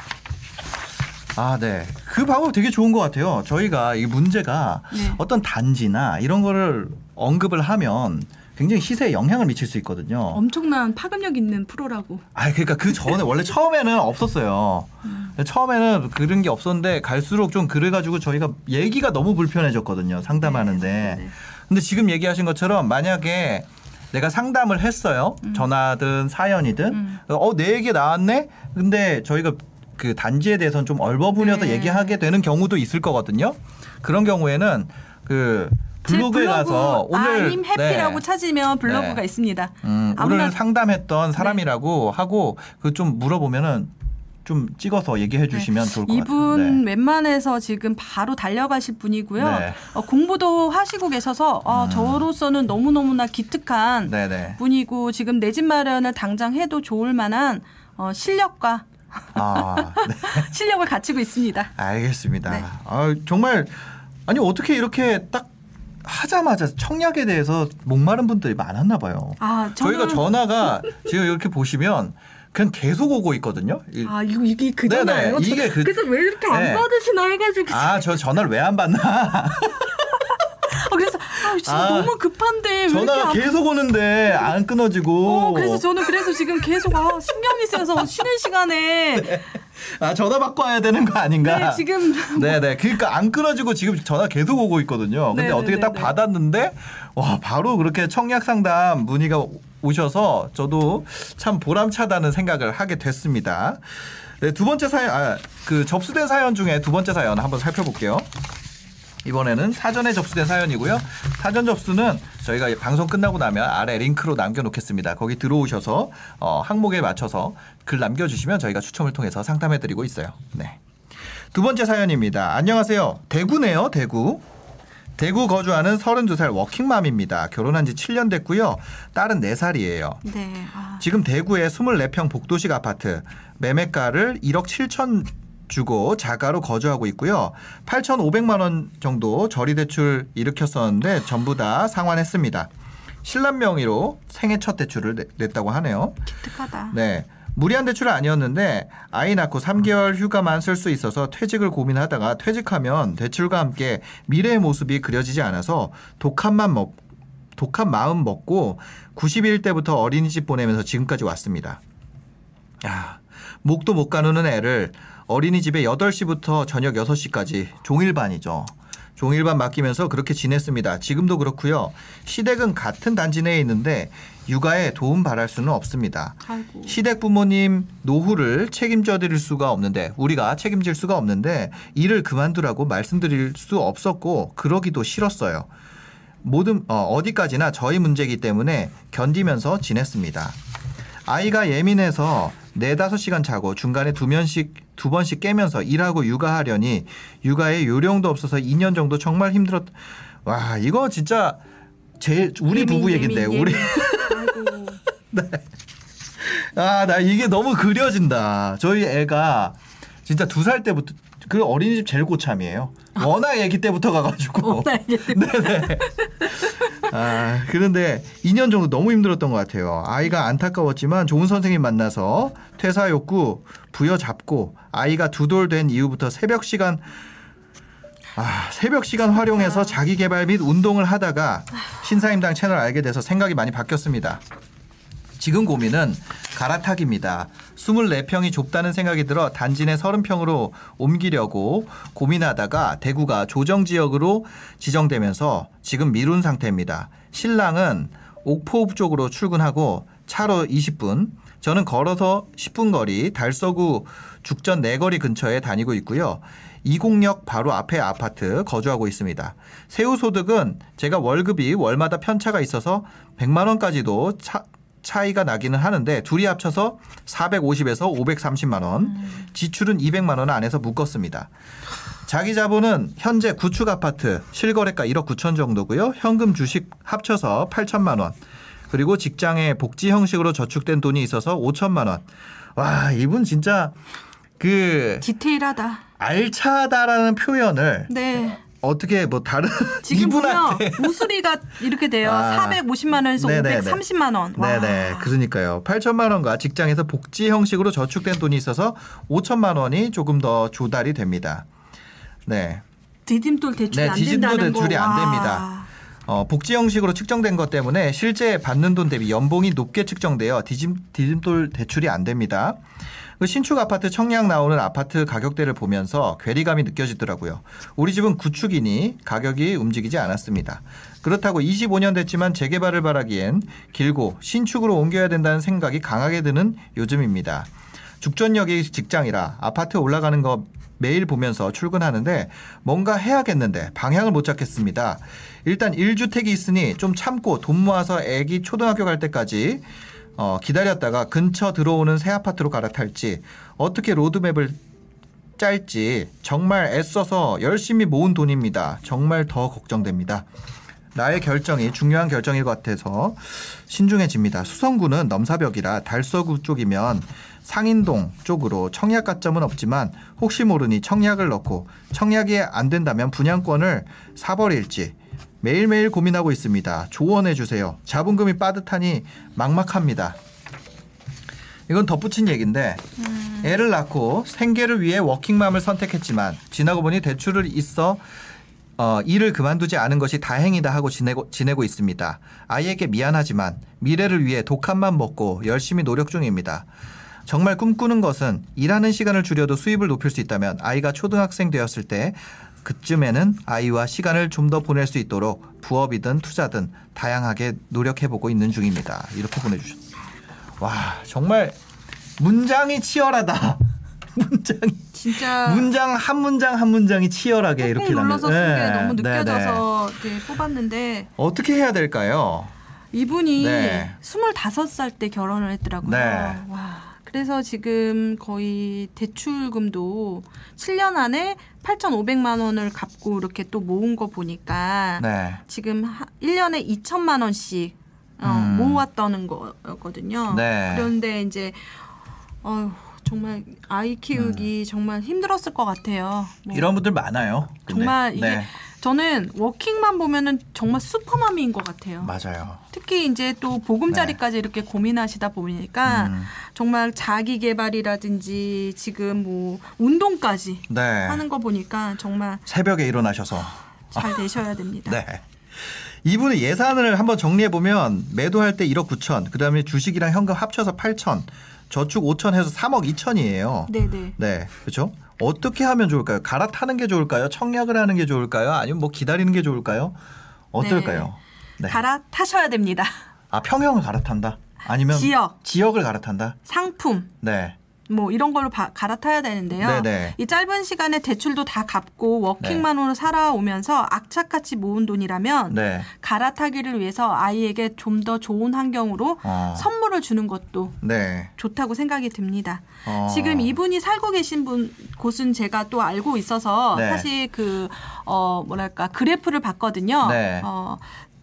아, 네. 그 방법 되게 좋은 것 같아요. 저희가 이 문제가 네. 어떤 단지나 이런 거를 언급을 하면 굉장히 시세에 영향을 미칠 수 있거든요. 엄청난 파급력 있는 프로라고. 아, 그러니까 그 전에 원래 처음에는 없었어요. 처음에는 그런 게 없었는데 갈수록 좀 그래가지고 저희가 얘기가 너무 불편해졌거든요. 상담하는데. 네, 네. 근데 지금 얘기하신 것처럼 만약에 내가 상담을 했어요. 전화든 사연이든. 음. 어, 내 얘기 나왔네? 근데 저희가 그 단지에 대해서는 좀 얼버무려서 네. 얘기하게 되는 경우도 있을 거거든요. 그런 경우에는 그 블로그에 제 블로그 가서 오늘 아임 해피라고 네. 찾으면 블로그가 네. 있습니다. 음, 네. 오늘 상담했던 사람이라고 하고 그 좀 물어보면은 좀 찍어서 얘기해 주시면 좋을 것 같아요. 이분 네. 웬만해서 지금 바로 달려가실 분이고요. 네. 어, 공부도 하시고 계셔서 아, 음. 저로서는 너무 너무나 기특한 네, 네. 분이고 지금 내 집 마련을 당장 해도 좋을 만한 어, 실력과 아, 네. 실력을 갖추고 있습니다. 알겠습니다. 네. 아, 정말 아니 어떻게 이렇게 딱 하자마자 청약에 대해서 목마른 분들이 많았나 봐요. 아, 저는, 저희가 전화가 지금 이렇게 보시면 그냥 계속 오고 있거든요. 이- 아 이거 이게 그? 저- 이게 그- 그래서 왜 이렇게 안 네. 받으시나 해가지고 아, 저 전화를 왜 안 받나? 어, 그래서 아, 진짜 아, 너무 급한데 왜 이렇게 전화가 안 계속 오는데 안 끊어지고. 어, 그래서 저는 그래서 지금 계속 아, 신경이 쓰여서 쉬는 시간에 아, 전화 와야 되는 거 아닌가? 네, 지금 네네. 그러니까 안 끊어지고 지금 전화 계속 오고 있거든요. 근데 네네네네. 어떻게 딱 받았는데 와 바로 그렇게 청약 상담 문의가 오셔서 저도 참 보람차다는 생각을 하게 됐습니다. 네, 두 번째 사연, 아, 그 접수된 사연 중에 두 번째 사연 한번 살펴볼게요. 이번에는 사전에 접수된 사연이고요. 사전 접수는 저희가 방송 끝나고 나면 아래 링크로 남겨놓겠습니다. 거기 들어오셔서 어, 항목에 맞춰서 글 남겨주시면 저희가 추첨을 통해서 상담해드리고 있어요. 네. 두 번째 사연입니다. 안녕하세요. 대구네요, 대구. 대구 거주하는 32살 워킹맘입니다. 결혼한 지 7년 됐고요. 딸은 4살이에요. 네. 아, 지금 대구의 24평 복도식 아파트 매매가를 1억 7천 주고 자가로 거주하고 있고요. 8,500만 원 정도 저리 대출 일으켰었는데 전부 다 상환했습니다. 신랑 명의로 생애 첫 대출을 내- 냈다고 하네요. 기특하다. 네. 무리한 대출은 아니었는데 아이 낳고 3개월 휴가만 쓸 수 있어서 퇴직을 고민하다가 퇴직하면 대출과 함께 미래의 모습이 그려지지 않아서 독한만 먹 독한 마음 먹고 90일 때부터 어린이집 보내면서 지금까지 왔습니다. 야, 목도 못 가누는 애를 어린이집에 8시부터 저녁 6시까지 종일반이죠. 종일반 맡기면서 그렇게 지냈습니다. 지금도 그렇고요. 시댁은 같은 단지 내에 있는데 육아에 도움 바랄 수는 없습니다. 아이고. 시댁 부모님 노후를 책임져 드릴 수가 없는데 우리가 책임질 수가 없는데 일을 그만두라고 말씀드릴 수 없었고 그러기도 싫었어요. 모든 어, 어디까지나 저희 문제이기 때문에 견디면서 지냈습니다. 아이가 예민해서 네 다섯 시간 자고 중간에 두 면씩 두 번씩 깨면서 일하고 육아하려니 육아에 요령도 없어서 2년 정도 정말 힘들었. 와 이거 진짜 제 우리 예민, 부부 얘긴데 예민, 우리 예민. 아이고. 아, 나 이게 너무 그려진다. 저희 애가 진짜 두 살 때부터 그 어린이집 제일 고참이에요. 워낙 애기 때부터 가가지고. 네네. 아, 그런데 2년 정도 너무 힘들었던 것 같아요. 아이가 안타까웠지만 좋은 선생님 만나서 퇴사 욕구 부여잡고 아이가 두 돌 된 이후부터 새벽 시간 아, 새벽 시간 활용해서 자기 개발 및 운동을 하다가 신사임당 채널 알게 돼서 생각이 많이 바뀌었습니다. 지금 고민은 갈아타기입니다. 24평이 좁다는 생각이 들어 단지 내 30평으로 옮기려고 고민하다가 대구가 조정 지역으로 지정되면서 지금 미룬 상태입니다. 신랑은 옥포 쪽으로 출근하고 차로 20분, 저는 걸어서 10분 거리 달서구 죽전 내거리 근처에 다니고 있고요. 이곡역 바로 앞에 아파트 거주하고 있습니다. 세후 소득은 제가 월급이 월마다 편차가 있어서 100만 원까지도 차, 차이가 나기는 하는데 둘이 합쳐서 450에서 530만 원, 지출은 200만 원 안에서 묶었습니다. 자기 자본은 현재 구축 아파트 실거래가 1억 9천 정도고요. 현금 주식 합쳐서 8천만 원. 그리고 직장에 복지 형식으로 저축된 돈이 있어서 5천만 원. 와, 이분 진짜 그 디테일하다. 알차다라는 표현을 네. 어떻게 뭐 다른 지금 보면 우수리가 이렇게 돼요. 아. 450만 원에서 네네네. 530만 원. 와. 네네. 그러니까요. 8천만 원과 직장에서 복지 형식으로 저축된 돈이 있어서 5천만 원이 조금 더 조달이 됩니다. 네. 디딤돌 대출이 네, 안 된다는 거. 대출이 안 와. 됩니다. 어, 복지 형식으로 측정된 것 때문에 실제 받는 돈 대비 연봉이 높게 측정되어 디딤, 디딤돌 대출이 안 됩니다. 그 신축 아파트 청약 나오는 아파트 가격대를 보면서 괴리감이 느껴지더라고요. 우리 집은 구축이니 가격이 움직이지 않았습니다. 그렇다고 25년 됐지만 재개발을 바라기엔 길고 신축으로 옮겨야 된다는 생각이 강하게 드는 요즘입니다. 죽전역이 직장이라 아파트 올라가는 거 매일 보면서 출근하는데 뭔가 해야겠는데 방향을 못 잡겠습니다. 일단 1주택이 있으니 좀 참고 돈 모아서 애기 초등학교 갈 때까지 어, 기다렸다가 근처 들어오는 새 아파트로 갈아탈지 어떻게 로드맵을 짤지 정말 애써서 열심히 모은 돈입니다. 정말 더 걱정됩니다. 나의 결정이 중요한 결정일 것 같아서 신중해집니다. 수성구는 넘사벽이라 달서구 쪽이면 상인동 쪽으로 청약 가점은 없지만 혹시 모르니 청약을 넣고 청약이 안 된다면 분양권을 사버릴지 매일매일 고민하고 있습니다. 조언해 주세요. 자본금이 빠듯하니 막막합니다. 이건 덧붙인 얘기인데 애를 낳고 생계를 위해 워킹맘을 선택했지만 지나고 보니 대출을 있어 어, 일을 그만두지 않은 것이 다행이다 하고 지내고, 지내고 있습니다. 아이에게 미안하지만 미래를 위해 독한만 먹고 열심히 노력 중입니다. 정말 꿈꾸는 것은 일하는 시간을 줄여도 수입을 높일 수 있다면 아이가 초등학생 되었을 때 그쯤에는 아이와 시간을 좀 더 보낼 수 있도록 부업이든 투자든 다양하게 노력해보고 있는 중입니다. 이렇게 보내주셨어요. 와 정말 문장이 치열하다. 문장이 진짜 문장 한 문장 한 문장이 치열하게 이렇게 눌러서 남겨- 쓴게 네, 너무 네, 네. 느껴져서 이렇게 뽑았는데 어떻게 해야 될까요? 이분이 네. 25살 때 결혼을 했더라고요. 네. 와. 그래서 지금 거의 대출금도 7년 안에 8,500만 원을 갚고 이렇게 또 모은 거 보니까 네. 지금 하- 1년에 2천만 원씩 어, 음. 모았다는 거거든요. 네. 그런데 이제 어휴, 정말 아이 키우기 정말 힘들었을 것 같아요. 뭐 음. 이런 분들 많아요. 근데. 정말 이게 네. 저는 워킹만 보면은 정말 슈퍼맘인 것 같아요. 맞아요. 특히 이제 또 보금자리까지 이렇게 고민하시다 보니까 네. 음. 정말 자기 개발이라든지 지금 뭐 운동까지 네. 하는 거 보니까 정말 새벽에 일어나셔서 잘 되셔야 됩니다. 네. 이분의 예산을 한번 정리해 보면 매도할 때 1억 9천, 그다음에 주식이랑 현금 합쳐서 8천, 저축 5천 해서 3억 2천이에요. 네, 네. 네, 그렇죠? 어떻게 하면 좋을까요? 갈아타는 게 좋을까요? 청약을 하는 게 좋을까요? 아니면 뭐 기다리는 게 좋을까요? 어떨까요? 네. 갈아타셔야 됩니다. 아 평형을 갈아탄다. 아니면 지역. 지역을 갈아탄다. 상품 네. 뭐 이런 걸로 바- 갈아타야 되는데요. 네네. 이 짧은 시간에 대출도 다 갚고 워킹만으로 살아오면서 악착같이 모은 돈이라면 네. 갈아타기를 위해서 아이에게 좀 더 좋은 환경으로 어. 선물을 주는 것도 네. 좋다고 생각이 듭니다. 어. 지금 이분이 살고 계신 분 곳은 제가 또 알고 있어서 네. 사실 그 어 뭐랄까 그래프를 봤거든요. 네. 어,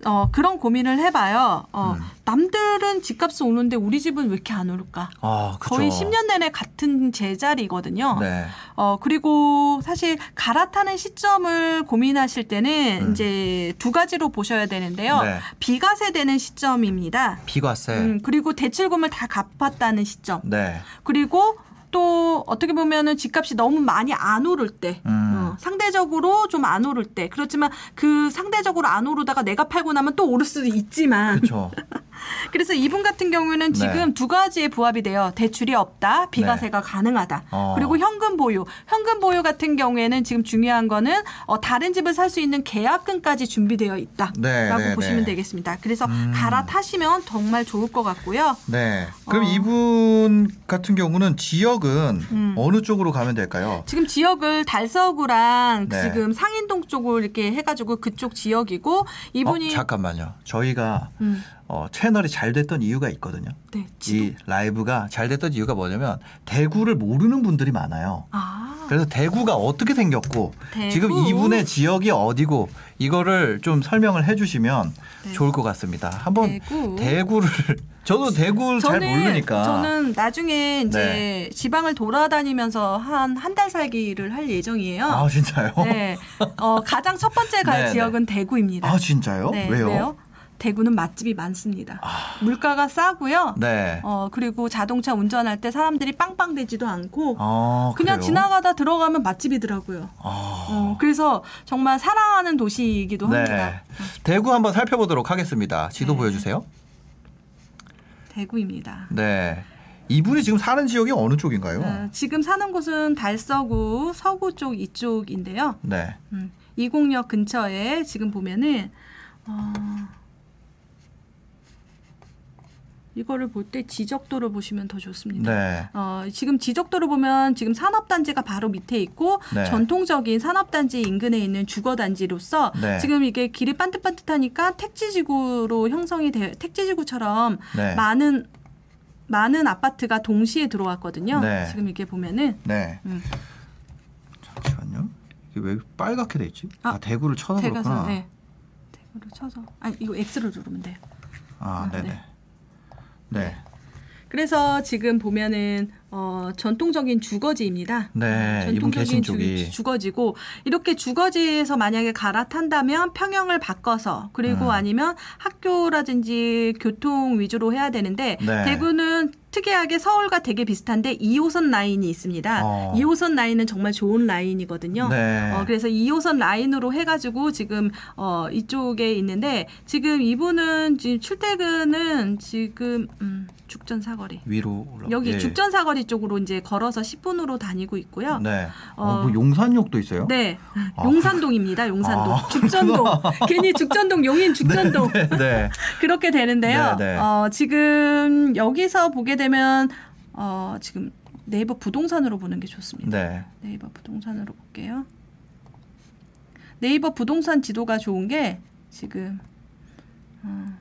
어 그런 고민을 해봐요. 어 음. 남들은 집값이 오는데 우리 집은 왜 이렇게 안 오를까? 아. 거의 10년 내내 같은 제자리거든요. 네. 어, 그리고 사실 갈아타는 시점을 고민하실 때는 음. 이제 두 가지로 보셔야 되는데요. 네. 비과세 되는 시점입니다. 비과세. 음, 그리고 대출금을 다 갚았다는 시점. 네. 그리고 또 어떻게 보면은 집값이 너무 많이 안 오를 때, 음. 어, 상대적으로 좀 안 오를 때, 그렇지만 그 상대적으로 안 오르다가 내가 팔고 나면 또 오를 수도 있지만, 그렇죠. 그래서 이분 같은 경우는 네. 지금 두 가지의 부합이 돼요. 대출이 없다, 비과세가 가능하다. 어. 그리고 현금 보유. 현금 보유 같은 경우에는 지금 중요한 거는 어, 다른 집을 살 수 있는 계약금까지 준비되어 있다라고 네, 네, 보시면 네. 되겠습니다. 그래서 음. 갈아타시면 정말 좋을 것 같고요. 네. 그럼 어. 이분 같은 경우는 지역은 음. 어느 쪽으로 가면 될까요? 지금 지역을 달서구랑 네. 지금 상인동 쪽으로 이렇게 해가지고 그쪽 지역이고 이분이 어, 잠깐만요. 저희가 음, 어, 채널이 잘 됐던 이유가 있거든요. 네. 이 라이브가 잘 됐던 이유가 뭐냐면 대구를 모르는 분들이 많아요. 아, 그래서 대구가 어떻게 생겼고 대구. 지금 이분의 지역이 어디고 이거를 좀 설명을 해주시면 네. 좋을 것 같습니다. 한번 대구. 대구를 저도 대구를 잘 모르니까 저는 나중에 이제 지방을 돌아다니면서 한 한 달 살기를 할 예정이에요. 아 진짜요? 네, 어, 가장 첫 번째 갈 네, 지역은 대구입니다. 아 진짜요? 네, 왜요? 대구는 맛집이 많습니다. 아, 물가가 싸고요. 네. 어 그리고 자동차 운전할 때 사람들이 빵빵대지도 않고 아, 그냥 그래요? 지나가다 들어가면 맛집이더라고요. 아. 어, 그래서 정말 사랑하는 도시이기도 네. 합니다. 대구 한번 살펴보도록 하겠습니다. 지도 네. 보여주세요. 대구입니다. 네. 이분이 지금 사는 지역이 어느 쪽인가요? 어, 지금 사는 곳은 달서구 서구 쪽 이쪽인데요. 네. 음, 이공역 근처에 지금 보면은 어, 이거를 볼 때 지적도를 보시면 더 좋습니다. 네. 어, 지금 지적도를 보면 지금 산업단지가 바로 밑에 있고 네. 전통적인 산업단지 인근에 있는 주거단지로서 네. 지금 이게 길이 반듯반듯하니까 택지지구로 형성이 돼 택지지구처럼 네. 많은 많은 아파트가 동시에 들어왔거든요. 네. 지금 이게 보면은 네. 음. 잠시만요. 이게 왜 빨갛게 돼 있지? 아, 아, 대구를 쳐서 그렇구나. 대가서 네. 대구를 쳐서 아니 이거 X를 누르면 돼요. 아, 아, 네네. 네. 네. 그래서 지금 보면은 어, 전통적인 주거지입니다. 네, 계신 쪽이. 주, 거지고 이렇게 주거지에서 만약에 갈아탄다면 평형을 바꿔서 그리고 음. 아니면 학교라든지 교통 위주로 해야 되는데 네. 대구는 특이하게 서울과 되게 비슷한데 2호선 라인이 있습니다. 어. 2호선 라인은 정말 좋은 라인이거든요. 네. 어, 그래서 2호선 라인으로 해가지고 지금 어, 이쪽에 있는데 지금 이분은 지금 출퇴근은 지금 음, 죽전 사거리 위로 올라. 여기 예. 죽전 사거리 쪽으로 이제 걸어서 10분으로 다니고 있고요. 네. 어, 어, 뭐 용산역도 있어요? 네, 아. 용산동입니다. 용산동, 아, 죽전동. 괜히 죽전동 용인 죽전동 네, 네. 그렇게 되는데요. 네, 네. 어, 지금 여기서 보게 되면 어, 지금 네이버 부동산으로 보는 게 좋습니다. 네. 네이버 부동산으로 볼게요. 네이버 부동산 지도가 좋은 게 지금 어,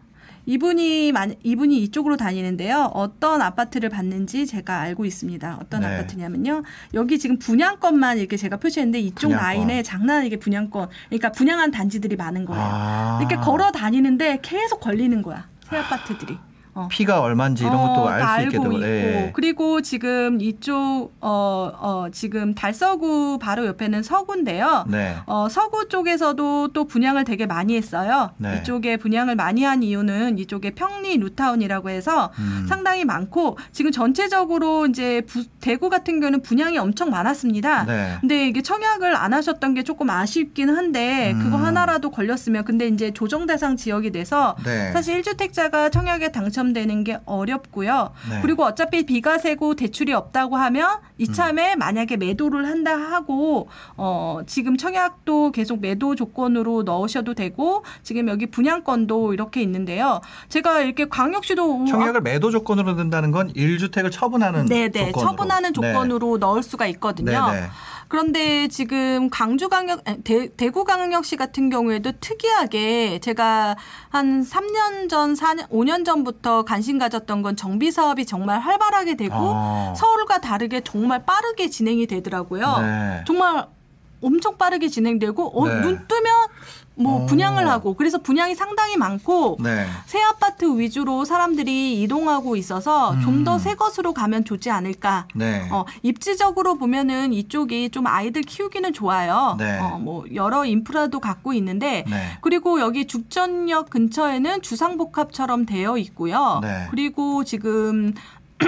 이분이 만 이분이 이쪽으로 다니는데요. 어떤 아파트를 받는지 제가 알고 있습니다. 어떤 네. 아파트냐면요. 여기 지금 분양권만 이렇게 제가 표시했는데 이쪽 분양권. 라인에 장난 아니게 분양권, 그러니까 분양한 단지들이 많은 거예요. 아. 이렇게 걸어 다니는데 계속 걸리는 거야. 새 아파트들이. 어. 피가 얼마인지 이런 것도 어, 알수 알고 있게 되고. 네. 그리고 지금 이쪽 어, 어 지금 달서구 바로 옆에는 서구인데요. 네. 어, 서구 쪽에서도 또 분양을 되게 많이 했어요. 네. 이쪽에 분양을 많이 한 이유는 이쪽에 평리 루타운이라고 해서 음. 상당히 많고 지금 전체적으로 이제 부- 대구 같은 경우는 분양이 엄청 많았습니다. 네. 근데 이게 청약을 안 하셨던 게 조금 아쉽긴 한데 그거 음. 하나라도 걸렸으면 근데 이제 조정 대상 지역이 돼서 네. 사실 1주택자가 청약에 당첨 되는 게 어렵고요. 네. 그리고 어차피 비과세고 대출이 없다고 하면 이참에 만약에 매도를 한다 하고 어 지금 청약도 계속 매도 조건으로 넣으셔도 되고 지금 여기 분양권도 이렇게 있는데요. 제가 이렇게 광역시도 청약을 매도 조건으로 든다는 건 1주택을 처분하는 네네 조건으로. 처분하는 조건으로 넣을 수가 있거든요. 네. 네. 그런데 지금 광주광역 아니, 대, 대구광역시 같은 경우에도 특이하게 제가 한 3년 전, 4년, 5년 전부터 관심 가졌던 건 정비 사업이 정말 활발하게 되고 아. 서울과 다르게 정말 빠르게 진행이 되더라고요. 네. 정말 엄청 빠르게 진행되고 어, 네. 눈 뜨면 뭐 어. 분양을 하고 그래서 분양이 상당히 많고 네. 새 아파트 위주로 사람들이 이동하고 있어서 좀 음. 더새 것으로 가면 좋지 않을까. 네. 어, 입지적으로 보면은 이쪽이 좀 아이들 키우기는 좋아요. 네. 어, 뭐 여러 인프라도 갖고 있는데 네. 그리고 여기 죽전역 근처에는 주상복합처럼 되어 있고요. 네. 그리고 지금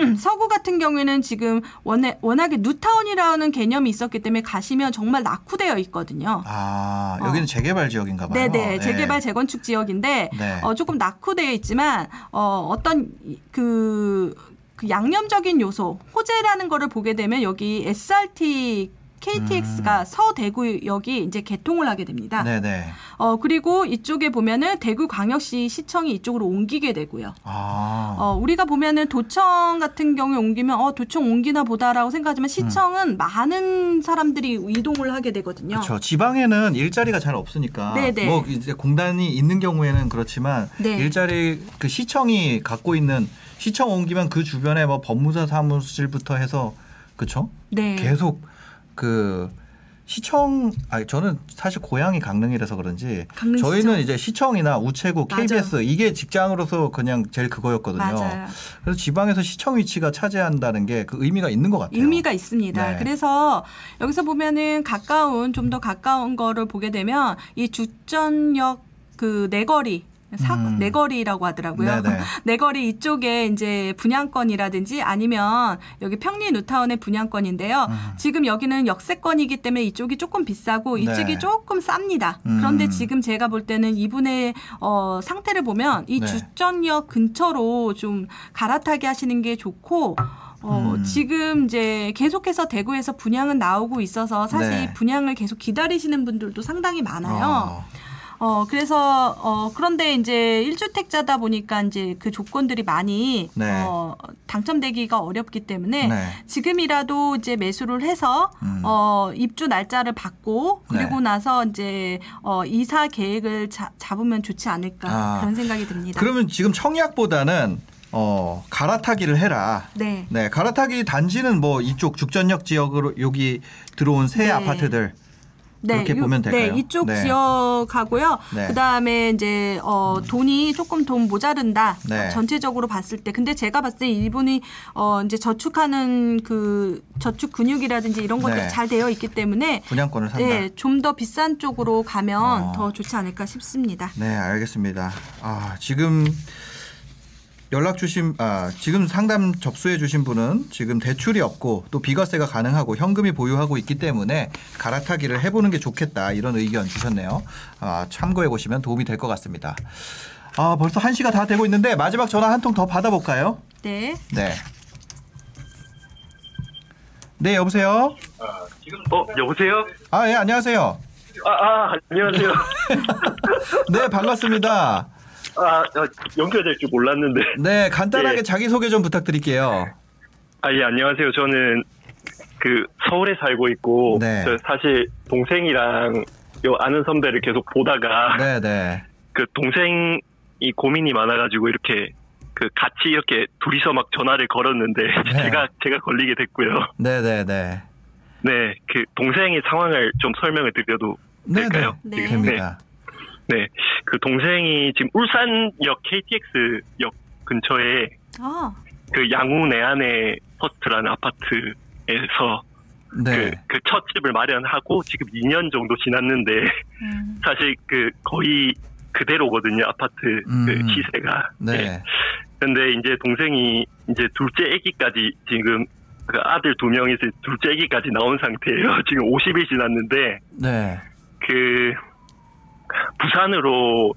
서구 같은 경우에는 지금 워낙, 워낙에 뉴타운이라는 개념이 있었기 때문에 가시면 정말 낙후되어 있거든요. 아 여기는 재개발 지역인가 봐요. 어. 네네 네. 재개발 재건축 지역인데 네. 어, 조금 낙후되어 있지만 어, 어떤 이- 그, 그 양념적인 요소 호재라는 거를 보게 되면 여기 SRT KTX가 서대구역이 이제 개통을 하게 됩니다. 음. 네네. 어 그리고 이쪽에 보면은 대구광역시 시청이 이쪽으로 옮기게 되고요. 아 어, 우리가 보면은 도청 같은 경우에 옮기면 어, 도청 옮기나 보다라고 생각하지만 시청은 많은 사람들이 이동을 하게 되거든요. 그렇죠. 지방에는 일자리가 잘 없으니까 네네. 뭐 이제 공단이 있는 경우에는 그렇지만 네. 일자리 그 시청이 갖고 있는 시청 옮기면 그 주변에 뭐 법무사 사무실부터 해서 그렇죠. 네. 계속 그 시청 아니 저는 사실 고향이 강릉이라서 그런지 강릉 저희는. 이제 시청이나 우체국, 맞아요. KBS 이게 직장으로서 그냥 제일 그거였거든요. 맞아요. 그래서 지방에서 시청 위치가 차지한다는 게 그 의미가 있는 것 같아요. 의미가 있습니다. 네. 그래서 여기서 보면은 가까운 좀 더 가까운 거를 보게 되면 이 주전역 그 내거리 사, 음. 내거리라고 하더라고요. 네네. 내거리 이쪽에 이제 분양권이라든지 아니면 여기 평리 뉴타운의 분양권인데요. 음. 지금 여기는 역세권이기 때문에 이쪽이 조금 비싸고 이쪽이 네. 조금 쌉니다. 음. 그런데 지금 제가 볼 때는 이분의 어, 상태를 보면 이 네. 주전역 근처로 좀 갈아타게 하시는 게 좋고 어, 음. 지금 이제 계속해서 대구에서 분양은 나오고 있어서 사실 네. 분양을 계속 기다리시는 분들도 상당히 많아요. 어. 어, 그래서, 어, 그런데 이제 일주택자다 보니까 이제 그 조건들이 많이, 네. 어, 당첨되기가 어렵기 때문에 네. 지금이라도 이제 매수를 해서, 음. 어, 입주 날짜를 받고 그리고 네. 나서 이제, 어, 이사 계획을 자- 잡으면 좋지 않을까 아. 그런 생각이 듭니다. 그러면 지금 청약보다는 어, 갈아타기를 해라. 네. 네, 갈아타기 단지는 뭐 이쪽 죽전역 지역으로 여기 들어온 새 네. 아파트들 그렇게 요- 보면 될까요? 네, 이쪽 네. 지역하고요. 네. 그다음에 이제 어 돈이 조금 돈 모자른다. 네. 어, 전체적으로 봤을 때. 근데 제가 봤을 때 이분이 어 이제 저축하는 그 저축 근육이라든지 이런 것들이 네. 잘 되어 있기 때문에 분양권을 산다. 네, 좀 더 비싼 쪽으로 가면 어. 더 좋지 않을까 싶습니다. 네, 알겠습니다. 아, 지금 연락 주신 아, 지금 상담 접수해 주신 분은 지금 대출이 없고 또 비과세가 가능하고 현금이 보유하고 있기 때문에 갈아타기를 해 보는 게 좋겠다. 이런 의견 주셨네요. 아, 참고해 보시면 도움이 될 것 같습니다. 아, 벌써 1 시가 다 되고 있는데 마지막 전화 한 통 더 받아 볼까요? 네. 네. 네, 여보세요? 어, 여보세요? 아, 예, 안녕하세요. 아, 아 안녕하세요. 네, 반갑습니다. 아, 아, 연결될 줄 몰랐는데. 네, 간단하게 예. 자기소개 좀 부탁드릴게요. 아, 예, 안녕하세요. 저는 그 서울에 살고 있고, 네. 저 사실 동생이랑 요 아는 선배를 계속 보다가 네, 네. 그 동생이 고민이 많아가지고 이렇게 그 같이 이렇게 둘이서 막 전화를 걸었는데 네. 제가 제가 걸리게 됐고요. 네, 네, 네. 네, 그 동생의 상황을 좀 설명을 드려도 네, 될까요? 네. 네. 됩니다. 네, 그 동생이 지금 울산역 KTX역 근처에 아, 그 양우 내안의 퍼스트라는 아파트에서 네. 그, 그 첫 집을 마련하고 지금 2년 정도 지났는데 음. 사실 그 거의 그대로거든요 아파트 음. 그 시세가. 네. 근데 이제 동생이 이제 둘째 아기까지 지금 그 아들 두 명이 둘째 아기까지 나온 상태예요. 지금 50일 지났는데 네. 그 부산으로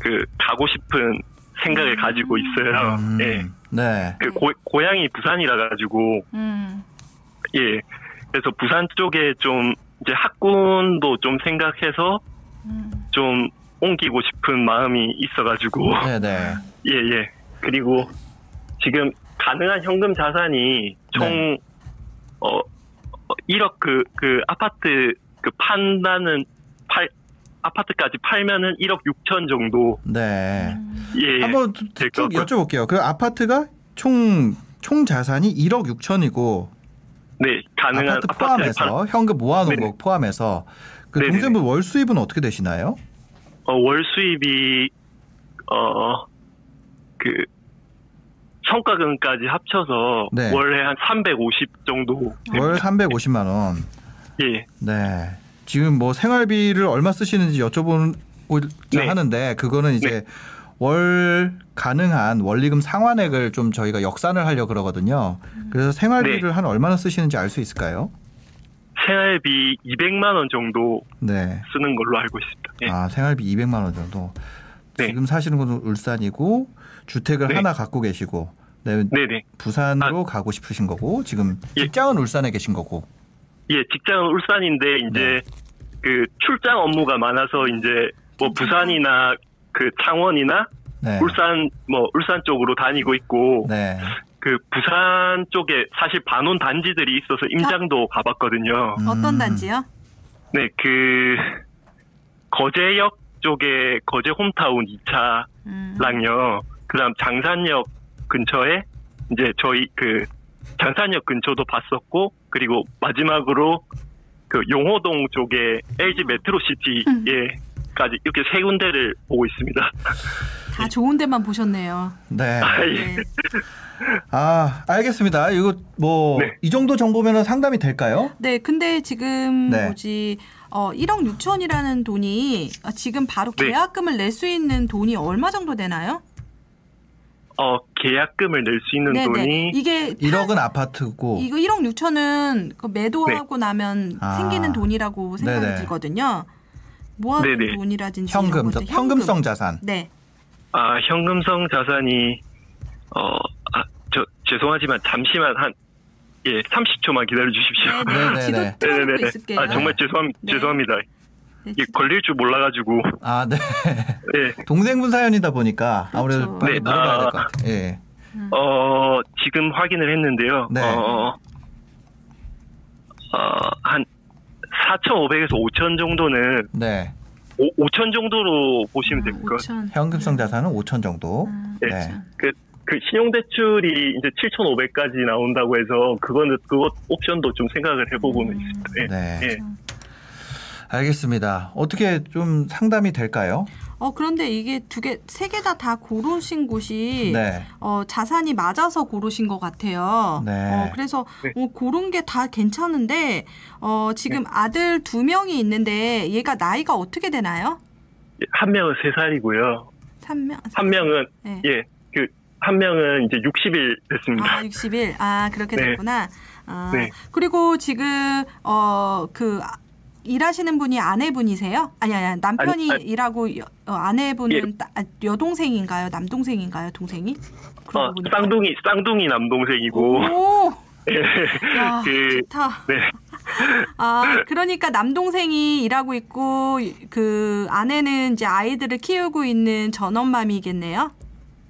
그 가고 싶은 생각을 가지고 있어요. 음, 예. 네. 그 고, 고향이 부산이라 가지고 음. 예. 그래서 부산 쪽에 좀 이제 학군도 좀 생각해서 음. 좀 옮기고 싶은 마음이 있어가지고 네, 네. 예 예. 그리고 지금 가능한 현금 자산이 총 어, 어 1억 그 그 아파트 그 판다는 팔 아파트까지 팔면은 1억 6천 정도 네. 예. 한번 될것 쭉. 여쭤볼게요. 그 아파트가 총, 총 자산이 1억 6천이고 네 가능한 아파트 아파트를 팔- 포함해서 현금 모아놓은 네. 거 포함해서 그 네네네. 동생분 월 수입은 어떻게 되시나요? 어, 월 수입이 어 그 성과금까지 합쳐서 네. 월에 한 350 정도 월 350만 원. 예 네. 지금 뭐 생활비를 얼마 쓰시는지 여쭤보고자 네. 하는데 그거는 이제 월 가능한 원리금 상환액을 좀 저희가 역산을 하려 그러거든요. 그래서 생활비를 네. 한 얼마나 쓰시는지 알 수 있을까요? 생활비 200만 원 정도 네. 쓰는 걸로 알고 있습니다. 예. 아, 생활비 200만 원 정도. 네. 지금 사시는 곳은 울산이고 주택을 네. 하나 갖고 계시고 네, 네네. 부산으로 가고 싶으신 거고 지금 예. 직장은 울산에 계신 거고. 예, 직장은 울산인데 이제 네. 그 출장 업무가 많아서 이제 뭐 부산이나 그 창원이나 네. 울산 뭐 울산 쪽으로 다니고 있고 네. 그 부산 쪽에 사실 반원 단지들이 있어서 임장도 가봤거든요. 어떤 음. 단지요? 네, 그 거제역 쪽에 거제 홈타운 음. 2차랑요. 그다음 장산역 근처에 이제 저희 그 장산역 근처도 봤었고 그리고 마지막으로 그 용호동 쪽에 LG 메트로시티에까지 이렇게 세 군데를 보고 있습니다. 다 좋은 데만 보셨네요. 네. 아, 예. 네. 아, 알겠습니다. 이거 뭐이 네. 정도 정보면 상담이 될까요? 네, 근데 지금 네. 뭐지 어 1억 6천이라는 돈이 어, 지금 바로 네. 계약금을 낼수 있는 돈이 얼마 정도 되나요? 어 계약금을 낼 수 있는 네네. 돈이 이게 1억은 아파트고 이거 1억 6천은 그 매도하고 나면 아. 생기는 돈이라고 생각이 네네. 들거든요. 모아둔 네네. 돈이라든지 현금, 것들, 현금성 자산. 네. 아 현금성 자산이 어저 죄송하지만 잠시만 한 예 30초만 기다려 주십시오. 네, 네네네. 네. 지도 틀어놓고. 있을게요. 아 정말 죄송합 네. 죄송합니다. 네, 이게 걸릴 줄 몰라가지고 아, 네. 예. 동생분 사연이다 보니까 아무래도 그렇죠. 빨리 네, 물어봐야 아. 될것 같아요. 예. 어, 지금 확인을 했는데요. 네. 어, 어, 한 4,500에서 5,000 정도는 네. 5, 5,000 정도로 보시면 될것 같아요. 5천. 현금성 자산은 5천 정도. 아, 네. 네. 그, 그 신용대출이 이제 7,500까지 나온다고 해서 그거는 그것 옵션도 좀 생각을 해보고는 음. 있습니다. 예. 네. 예. 알겠습니다. 어떻게 좀 상담이 될까요? 어 그런데 이게 두 개 세개다다 고르신 곳이 네. 어, 자산이 맞아서 고르신 것 같아요. 네. 어, 그래서 네. 어, 고른 게 다 괜찮은데 어, 지금 아들 두 명이 있는데 얘가 나이가 어떻게 되나요? 한 명은 3살이고요. 3명. 한 명은, 네. 예, 그, 한 명은 이제 60일 됐습니다. 아, 60일. 아, 그렇게 네. 됐구나. 아, 네. 그리고 지금 어, 그 아, 일하시는 분이 아내분이세요? 아니 아니 남편이 아니, 아니. 일하고 여, 어, 아내분은 예. 따- 아, 여동생인가요? 남동생인가요? 동생이? 어. 쌍둥이, 쌍둥이 남동생이고, 오, 예. 야, 그, 좋다. 네. 아, 그러니까 남동생이 일하고 있고 그 아내는 이제 아이들을 키우고 있는 전엄맘이겠네요.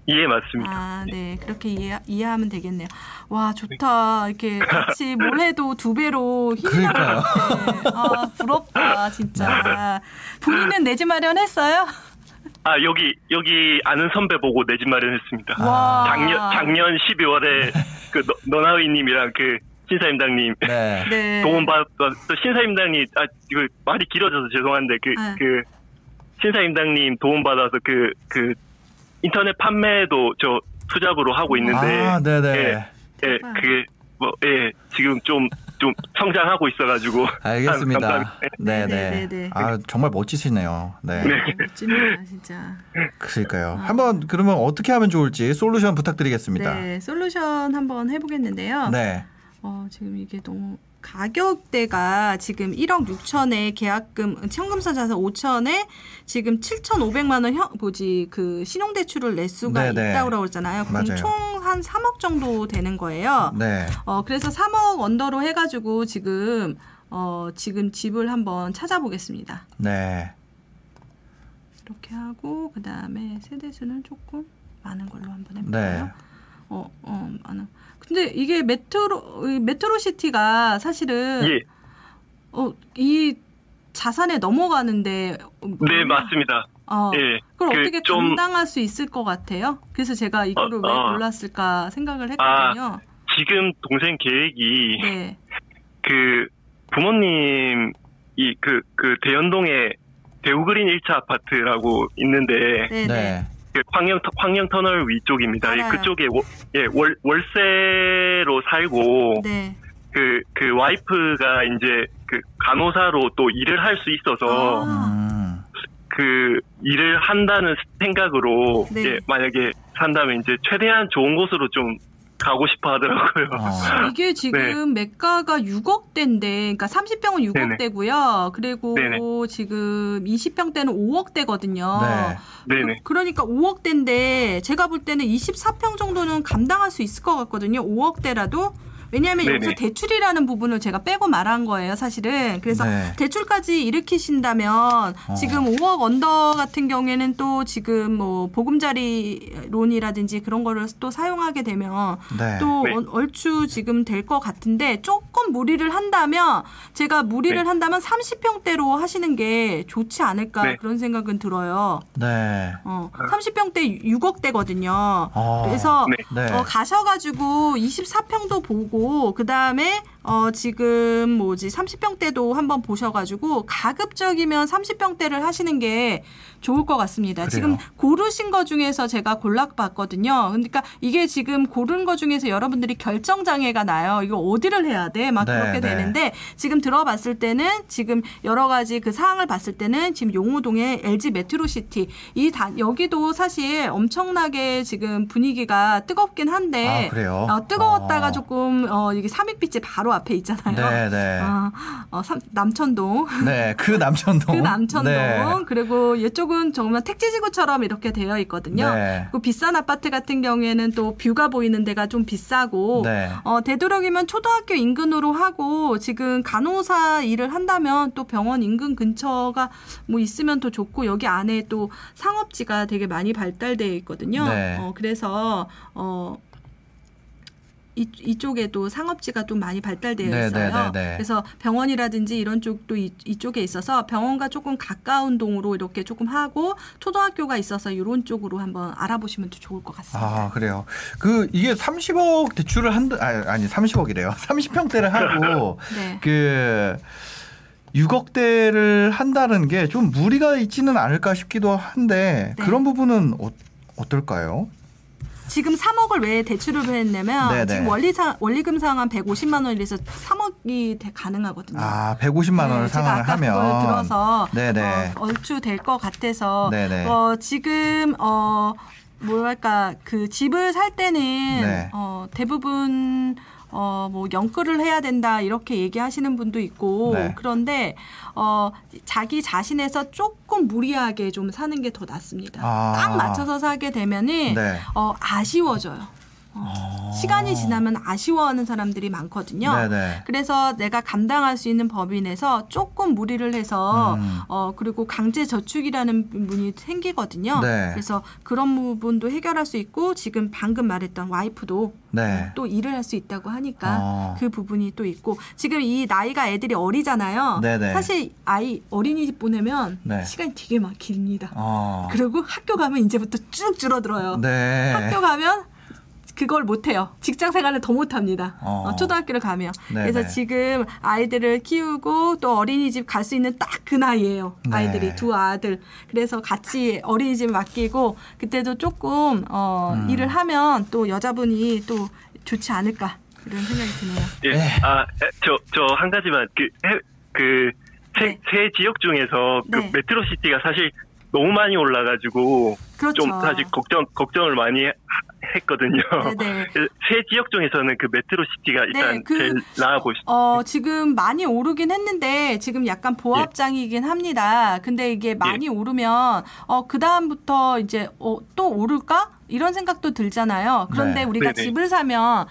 예, 맞습니다. 아, 네. 그렇게 이해, 이해하면 되겠네요. 와, 좋다. 이렇게 같이 뭘 해도 두 배로 힘이 나는 그러니까요. 것 같아. 아, 부럽다, 진짜. 본인은 내 집 마련했어요? 아 여기 여기 아는 선배 보고 내 집 마련했습니다. 와. 작년 작년 12월에 그 너- 너나위님이랑 그 신사임당님 네. 네. 도움 받았던 또 신사임당님 아 이거 말이 길어져서 죄송한데 그 네. 그 신사임당님 도움 받아서 그 그 인터넷 판매도 저 투잡으로 하고 있는데 아, 네네. 예, 예 대박. 그게 뭐 예 지금 좀좀 성장하고 있어가지고 알겠습니다. 네네. 네, 네, 네. 아, 정말 멋지시네요. 네. 네. 멋집니다, 진짜. 그러니까요. 한번 그러면 어떻게 하면 좋을지 솔루션 부탁드리겠습니다. 네, 솔루션 한번 해보겠는데요. 네. 어, 지금 이게 너무 가격대가 지금 1억 6천에 계약금 현금사 자산 5천에 지금 7,500만 원 현, 뭐지 그 신용대출을 낼 수가 네네. 있다고 그러잖아요. 그럼. 총 한 3억 정도 되는 거예요. 네. 어 그래서 3억 언더로 해가지고 지금 어 지금 집을 한번 찾아보겠습니다. 네. 이렇게 하고 그 다음에 세대수는 조금 많은 걸로 한번 네. 해볼까요? 어, 어, 많아. 근데 이게 메트로 이 메트로 시티가 사실은 예, 어, 이 자산에 넘어가는데 어, 네 맞습니다. 어, 예, 그걸 그 어떻게 좀- 감당할 수 있을 것 같아요? 그래서 제가 이거를 어, 왜 어. 골랐을까 생각을 했거든요. 지금 동생 계획이 네, 그 부모님 이그그 대연동에 대우그린 1차 아파트라고 있는데 네, 그 황영 터- 황영 터널 위쪽입니다. 예, 알아요. 그쪽에 워- 예, 월 월세로 살고 네. 그 그 와이프가 이제 그 간호사로 또 일을 할 수 있어서 아. 음. 그 일을 한다는 생각으로 네. 이제 만약에 산다면 이제 최대한 좋은 곳으로 좀 가고 싶어 하더라고요. 어. 이게 지금 매가가 6억대인데, 그러니까 30평은 네네. 6억대고요. 그리고 네네. 지금 20평대는 5억대거든요. 네. 네네. 그, 러니까 5억대인데 제가 볼 때는 24평 정도는 감당할 수 있을 것 같거든요. 5억대라도. 왜냐하면 네네. 여기서 대출이라는 부분을 제가 빼고 말한 거예요, 사실은. 그래서 네. 대출까지 일으키신다면 지금 5억 언더 같은 경우에는 또 지금 뭐 보금자리 론이라든지 그런 거를 또 사용하게 되면 네. 또 네. 얼- 얼추 지금 될 것 같은데 조금 무리를 한다면 제가 무리를 네. 한다면 30평대로 하시는 게 좋지 않을까 네. 그런 생각은 들어요. 네. 어, 30평대 6억대거든요. 어. 그래서 네. 네. 어, 가셔가지고 24평도 보고 그 다음에 어, 지금 뭐지 30평대도 한번 보셔가지고 가급적이면 30평대를 하시는 게 좋을 것 같습니다. 그래요. 지금 고르신 거 중에서 제가 골라봤거든요. 그러니까 이게 지금 고른 거 중에서 여러분들이 결정 장애가 나요. 이거 어디를 해야 돼? 막 네, 그렇게 네. 되는데 지금 들어봤을 때는 지금 여러 가지 그 사항을 봤을 때는 지금 용호동의 LG 메트로시티 이 다, 여기도 사실 엄청나게 지금 분위기가 뜨겁긴 한데 아? 어, 뜨거웠다가 어. 조금 어, 이게 삼익빛이 바로 앞에 있잖아요. 네, 네. 어, 어, 삼- 남천동. 네, 그 남천동. 그 남천동 네. 그리고 이쪽은 정말 택지지구처럼 이렇게 되어 있거든요. 네. 그 비싼 아파트 같은 경우에는 또 뷰가 보이는 데가 좀 비싸고 네. 어, 되도록이면 초등학교 인근으로 하고 지금 간호사 일을 한다면 또 병원 인근 근처가 뭐 있으면 더 좋고 여기 안에 또 상업지가 되게 많이 발달되어 있거든요. 네. 어, 그래서 어 이, 이쪽에도 상업지가 좀 많이 발달되어 네, 있어요. 네, 네, 네. 그래서 병원이라든지 이런 쪽도 이, 이쪽에 있어서 병원과 조금 가까운 동으로 이렇게 조금 하고 초등학교가 있어서 이런 쪽으로 한번 알아보시면 더 좋을 것 같습니다. 아, 그래요. 그 이게 30억 대출을 한다 아, 아니 30억이래요. 30평대를 하고 네. 그 6억대를 한다는 게 좀 무리가 있지는 않을까 싶기도 한데 네. 그런 부분은 어, 어떨까요? 지금 3억을 왜 대출을 했냐면 네네. 지금 원리상 원리금 상환 150만 원이라서 3억이 가능하거든요. 아, 150만 원을 네, 상환을 하면 들어서 네네. 어, 얼추 될 것 같아서 네네. 어, 지금 어 뭐랄까 그 집을 살 때는 네. 어, 대부분 어, 뭐, 연끌을 해야 된다, 이렇게 얘기하시는 분도 있고, 네. 그런데, 어, 자기 자신에서 조금 무리하게 좀 사는 게 더 낫습니다. 아. 딱 맞춰서 사게 되면은, 네. 어, 아쉬워져요. 어, 시간이 지나면 아쉬워하는 사람들이 많거든요. 네네. 그래서 내가 감당할 수 있는 법위 내서 조금 무리를 해서 음. 어 그리고 강제 저축이라는 부분이 생기거든요. 네. 그래서 그런 부분도 해결할 수 있고 지금 방금 말했던 와이프도 네. 또 일을 할 수 있다고 하니까 어. 그 부분이 또 있고 지금 이 나이가 애들이 어리잖아요. 네네. 사실 아이 어린이집 보내면 네. 시간이 되게 막 깁니다. 어. 그리고 학교 가면 이제부터 쭉 줄어들어요. 네. 학교 가면 그걸 못해요. 직장 생활을 더 못합니다. 어. 어, 초등학교를 가면. 네네. 그래서 지금 아이들을 키우고 또 어린이집 갈 수 있는 딱 그 나이예요. 네. 아이들이 두 아들. 그래서 같이 어린이집 맡기고 그때도 조금 어, 음. 일을 하면 또 여자분이 또 좋지 않을까 이런 생각이 드네요. 예. 네. 아, 저, 저 한 가지만 그, 해, 그, 세, 네. 세 지역 중에서 그 네. 메트로시티가 사실 너무 많이 올라가지고 그렇죠. 좀 사실 걱정, 걱정을 많이 하- 했거든요. 네네. 세 지역 중에서는 그 메트로 시티가 일단 네, 그- 제일 나아 보시. 어, 지금 많이 오르긴 했는데, 지금 약간 보합장이긴 합니다. 근데 이게 많이 오르면, 어, 그 다음부터 이제, 어, 또 오를까? 이런 생각도 들잖아요. 그런데 네. 우리가 네네. 집을 사면,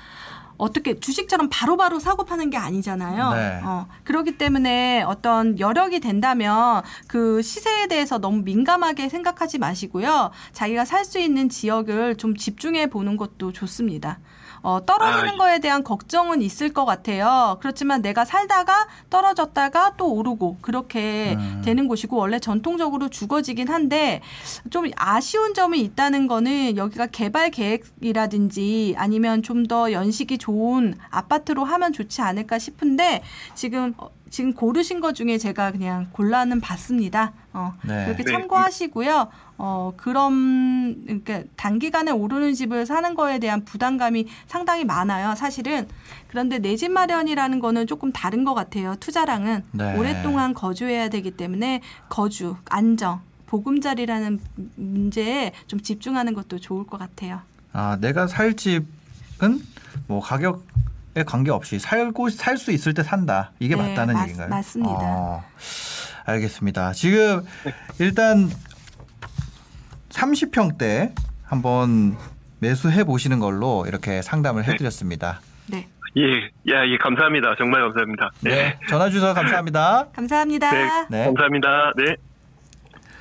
어떻게 주식처럼 바로 바로 사고 파는 게 아니잖아요. 네. 어, 그렇기 때문에 어떤 여력이 된다면 그 시세에 대해서 너무 민감하게 생각하지 마시고요. 자기가 살 수 있는 지역을 좀 집중해 보는 것도 좋습니다. 어, 떨어지는 아, 거에 대한 걱정은 있을 것 같아요. 그렇지만 내가 살다가 떨어졌다가 또 오르고 그렇게 음. 되는 곳이고 원래 전통적으로 죽어지긴 한데 좀 아쉬운 점이 있다는 거는 여기가 개발 계획이라든지 아니면 좀 더 연식이 좋은 아파트로 하면 좋지 않을까 싶은데 지금 어, 지금 고르신 것 중에 제가 그냥 골라는 봤습니다. 어, 네. 그렇게 네. 참고하시고요. 어, 그런, 그러니까 단기간에 오르는 집을 사는 거에 대한 부담감이 상당히 많아요, 사실은. 그런데 내 집 마련이라는 거는 조금 다른 것 같아요, 투자랑은. 네. 오랫동안 거주해야 되기 때문에 거주, 안정, 보금자리라는 문제에 좀 집중하는 것도 좋을 것 같아요. 아, 내가 살 집은 뭐 가격 에 관계없이 살고 살 수 있을 때 산다. 이게 네, 맞다는 맞- 얘기인가요? 맞습니다. 어, 알겠습니다. 지금 일단 30평대 한번 매수해 보시는 걸로 이렇게 상담을 해 드렸습니다. 네. 예, 야, 예, 감사합니다. 정말 감사합니다. 네. 전화 주셔서 감사합니다. 감사합니다. 네. 네. 감사합니다. 네.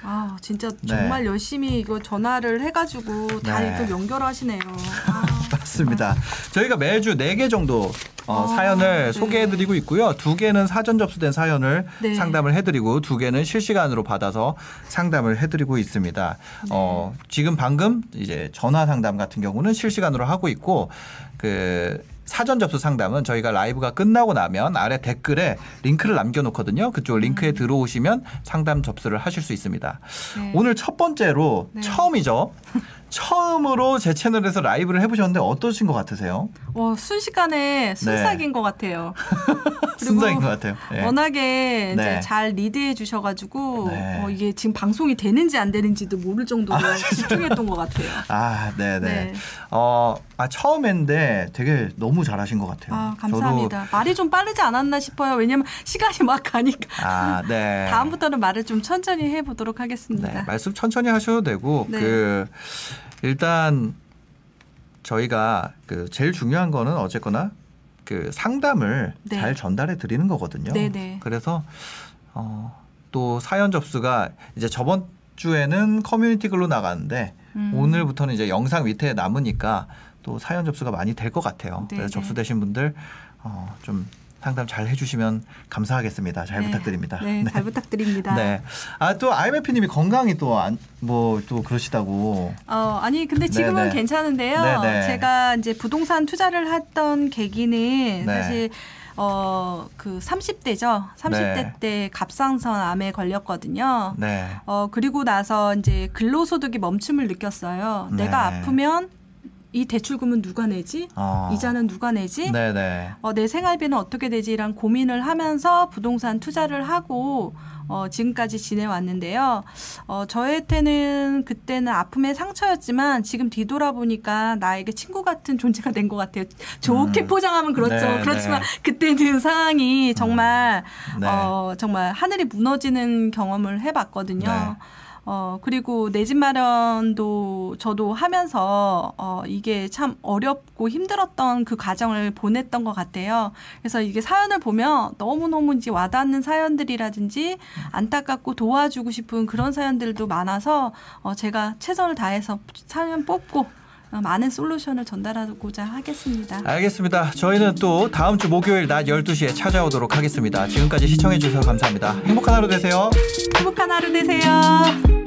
아 진짜 네. 정말 열심히 이거 전화를 해가지고 다 네. 이렇게 연결하시네요. 아, 맞습니다. 저희가 매주 4개 정도 어, 어, 사연을 네. 소개해드리고 있고요. 두 개는 사전 접수된 사연을 네. 상담을 해드리고 두 개는 실시간으로 받아서 상담을 해드리고 있습니다. 어, 지금 방금 이제 전화 상담 같은 경우는 실시간으로 하고 있고 그 사전 접수 상담은 저희가 라이브가 끝나고 나면 아래 댓글에 링크를 남겨놓거든요. 그쪽 링크에 들어오시면 상담 접수를 하실 수 있습니다. 네. 오늘 첫 번째로 네. 처음이죠. 처음으로 제 채널에서 라이브를 해보셨는데 어떠신 것 같으세요? 어, 순식간에 순삭인 것 같아요. 순삭인 것 같아요. 네. 워낙에 네. 이제 잘 리드해 주셔가지고 네. 어, 이게 지금 방송이 되는지 안 되는지도 모를 정도로 집중했던 것 같아요. 아, 네네. 네. 어, 아, 처음인데 되게 너무 잘하신 것 같아요. 아 감사합니다. 말이 좀 빠르지 않았나 싶어요. 왜냐면 시간이 막 가니까. 아, 네. 다음부터는 말을 좀 천천히 해보도록 하겠습니다. 네, 말씀 천천히 하셔도 되고 네. 그 일단 저희가 그 제일 중요한 거는 어쨌거나 그 상담을 네. 잘 전달해 드리는 거거든요. 네네. 그래서 어, 또 사연 접수가 이제 저번 주에는 커뮤니티 글로 나갔는데 음. 오늘부터는 이제 영상 밑에 남으니까 또 사연 접수가 많이 될 것 같아요. 네네. 그래서 접수되신 분들 어, 좀 상담 잘 해주시면 감사하겠습니다. 잘 네. 부탁드립니다. 네, 잘 부탁드립니다. 네. 아, 또 IMF님이 건강이 또 뭐 또 그러시다고. 어, 아니 근데 지금은 네네. 괜찮은데요. 네네. 제가 이제 부동산 투자를 했던 계기는 네. 사실 어, 그 30대죠. 30대 네. 때 갑상선 암에 걸렸거든요. 네. 어, 그리고 나서 이제 근로소득이 멈춤을 느꼈어요. 네. 내가 아프면 이 대출금은 누가 내지? 어. 이자는 누가 내지? 네네. 어, 내 생활비는 어떻게 되지란 고민을 하면서 부동산 투자를 하고 어, 지금까지 지내왔는데요. 어, 저한테는 그때는 아픔의 상처였지만 지금 뒤돌아보니까 나에게 친구 같은 존재가 된 것 같아요. 좋게 음. 포장하면 그렇죠. 네, 그렇지만 네. 그때는 상황이 정말 네. 어, 정말 하늘이 무너지는 경험을 해봤거든요. 네. 어, 그리고 내 집 마련도 저도 하면서, 어, 이게 참 어렵고 힘들었던 그 과정을 보냈던 것 같아요. 그래서 이게 사연을 보면 너무너무 이제 와닿는 사연들이라든지 안타깝고 도와주고 싶은 그런 사연들도 많아서, 어, 제가 최선을 다해서 사연 뽑고, 어, 많은 솔루션을 전달하고자 하겠습니다. 알겠습니다. 저희는 또 다음 주 목요일 낮 12시에 찾아오도록 하겠습니다. 지금까지 시청해 주셔서 감사합니다. 행복한 하루 되세요. 행복한 하루 되세요.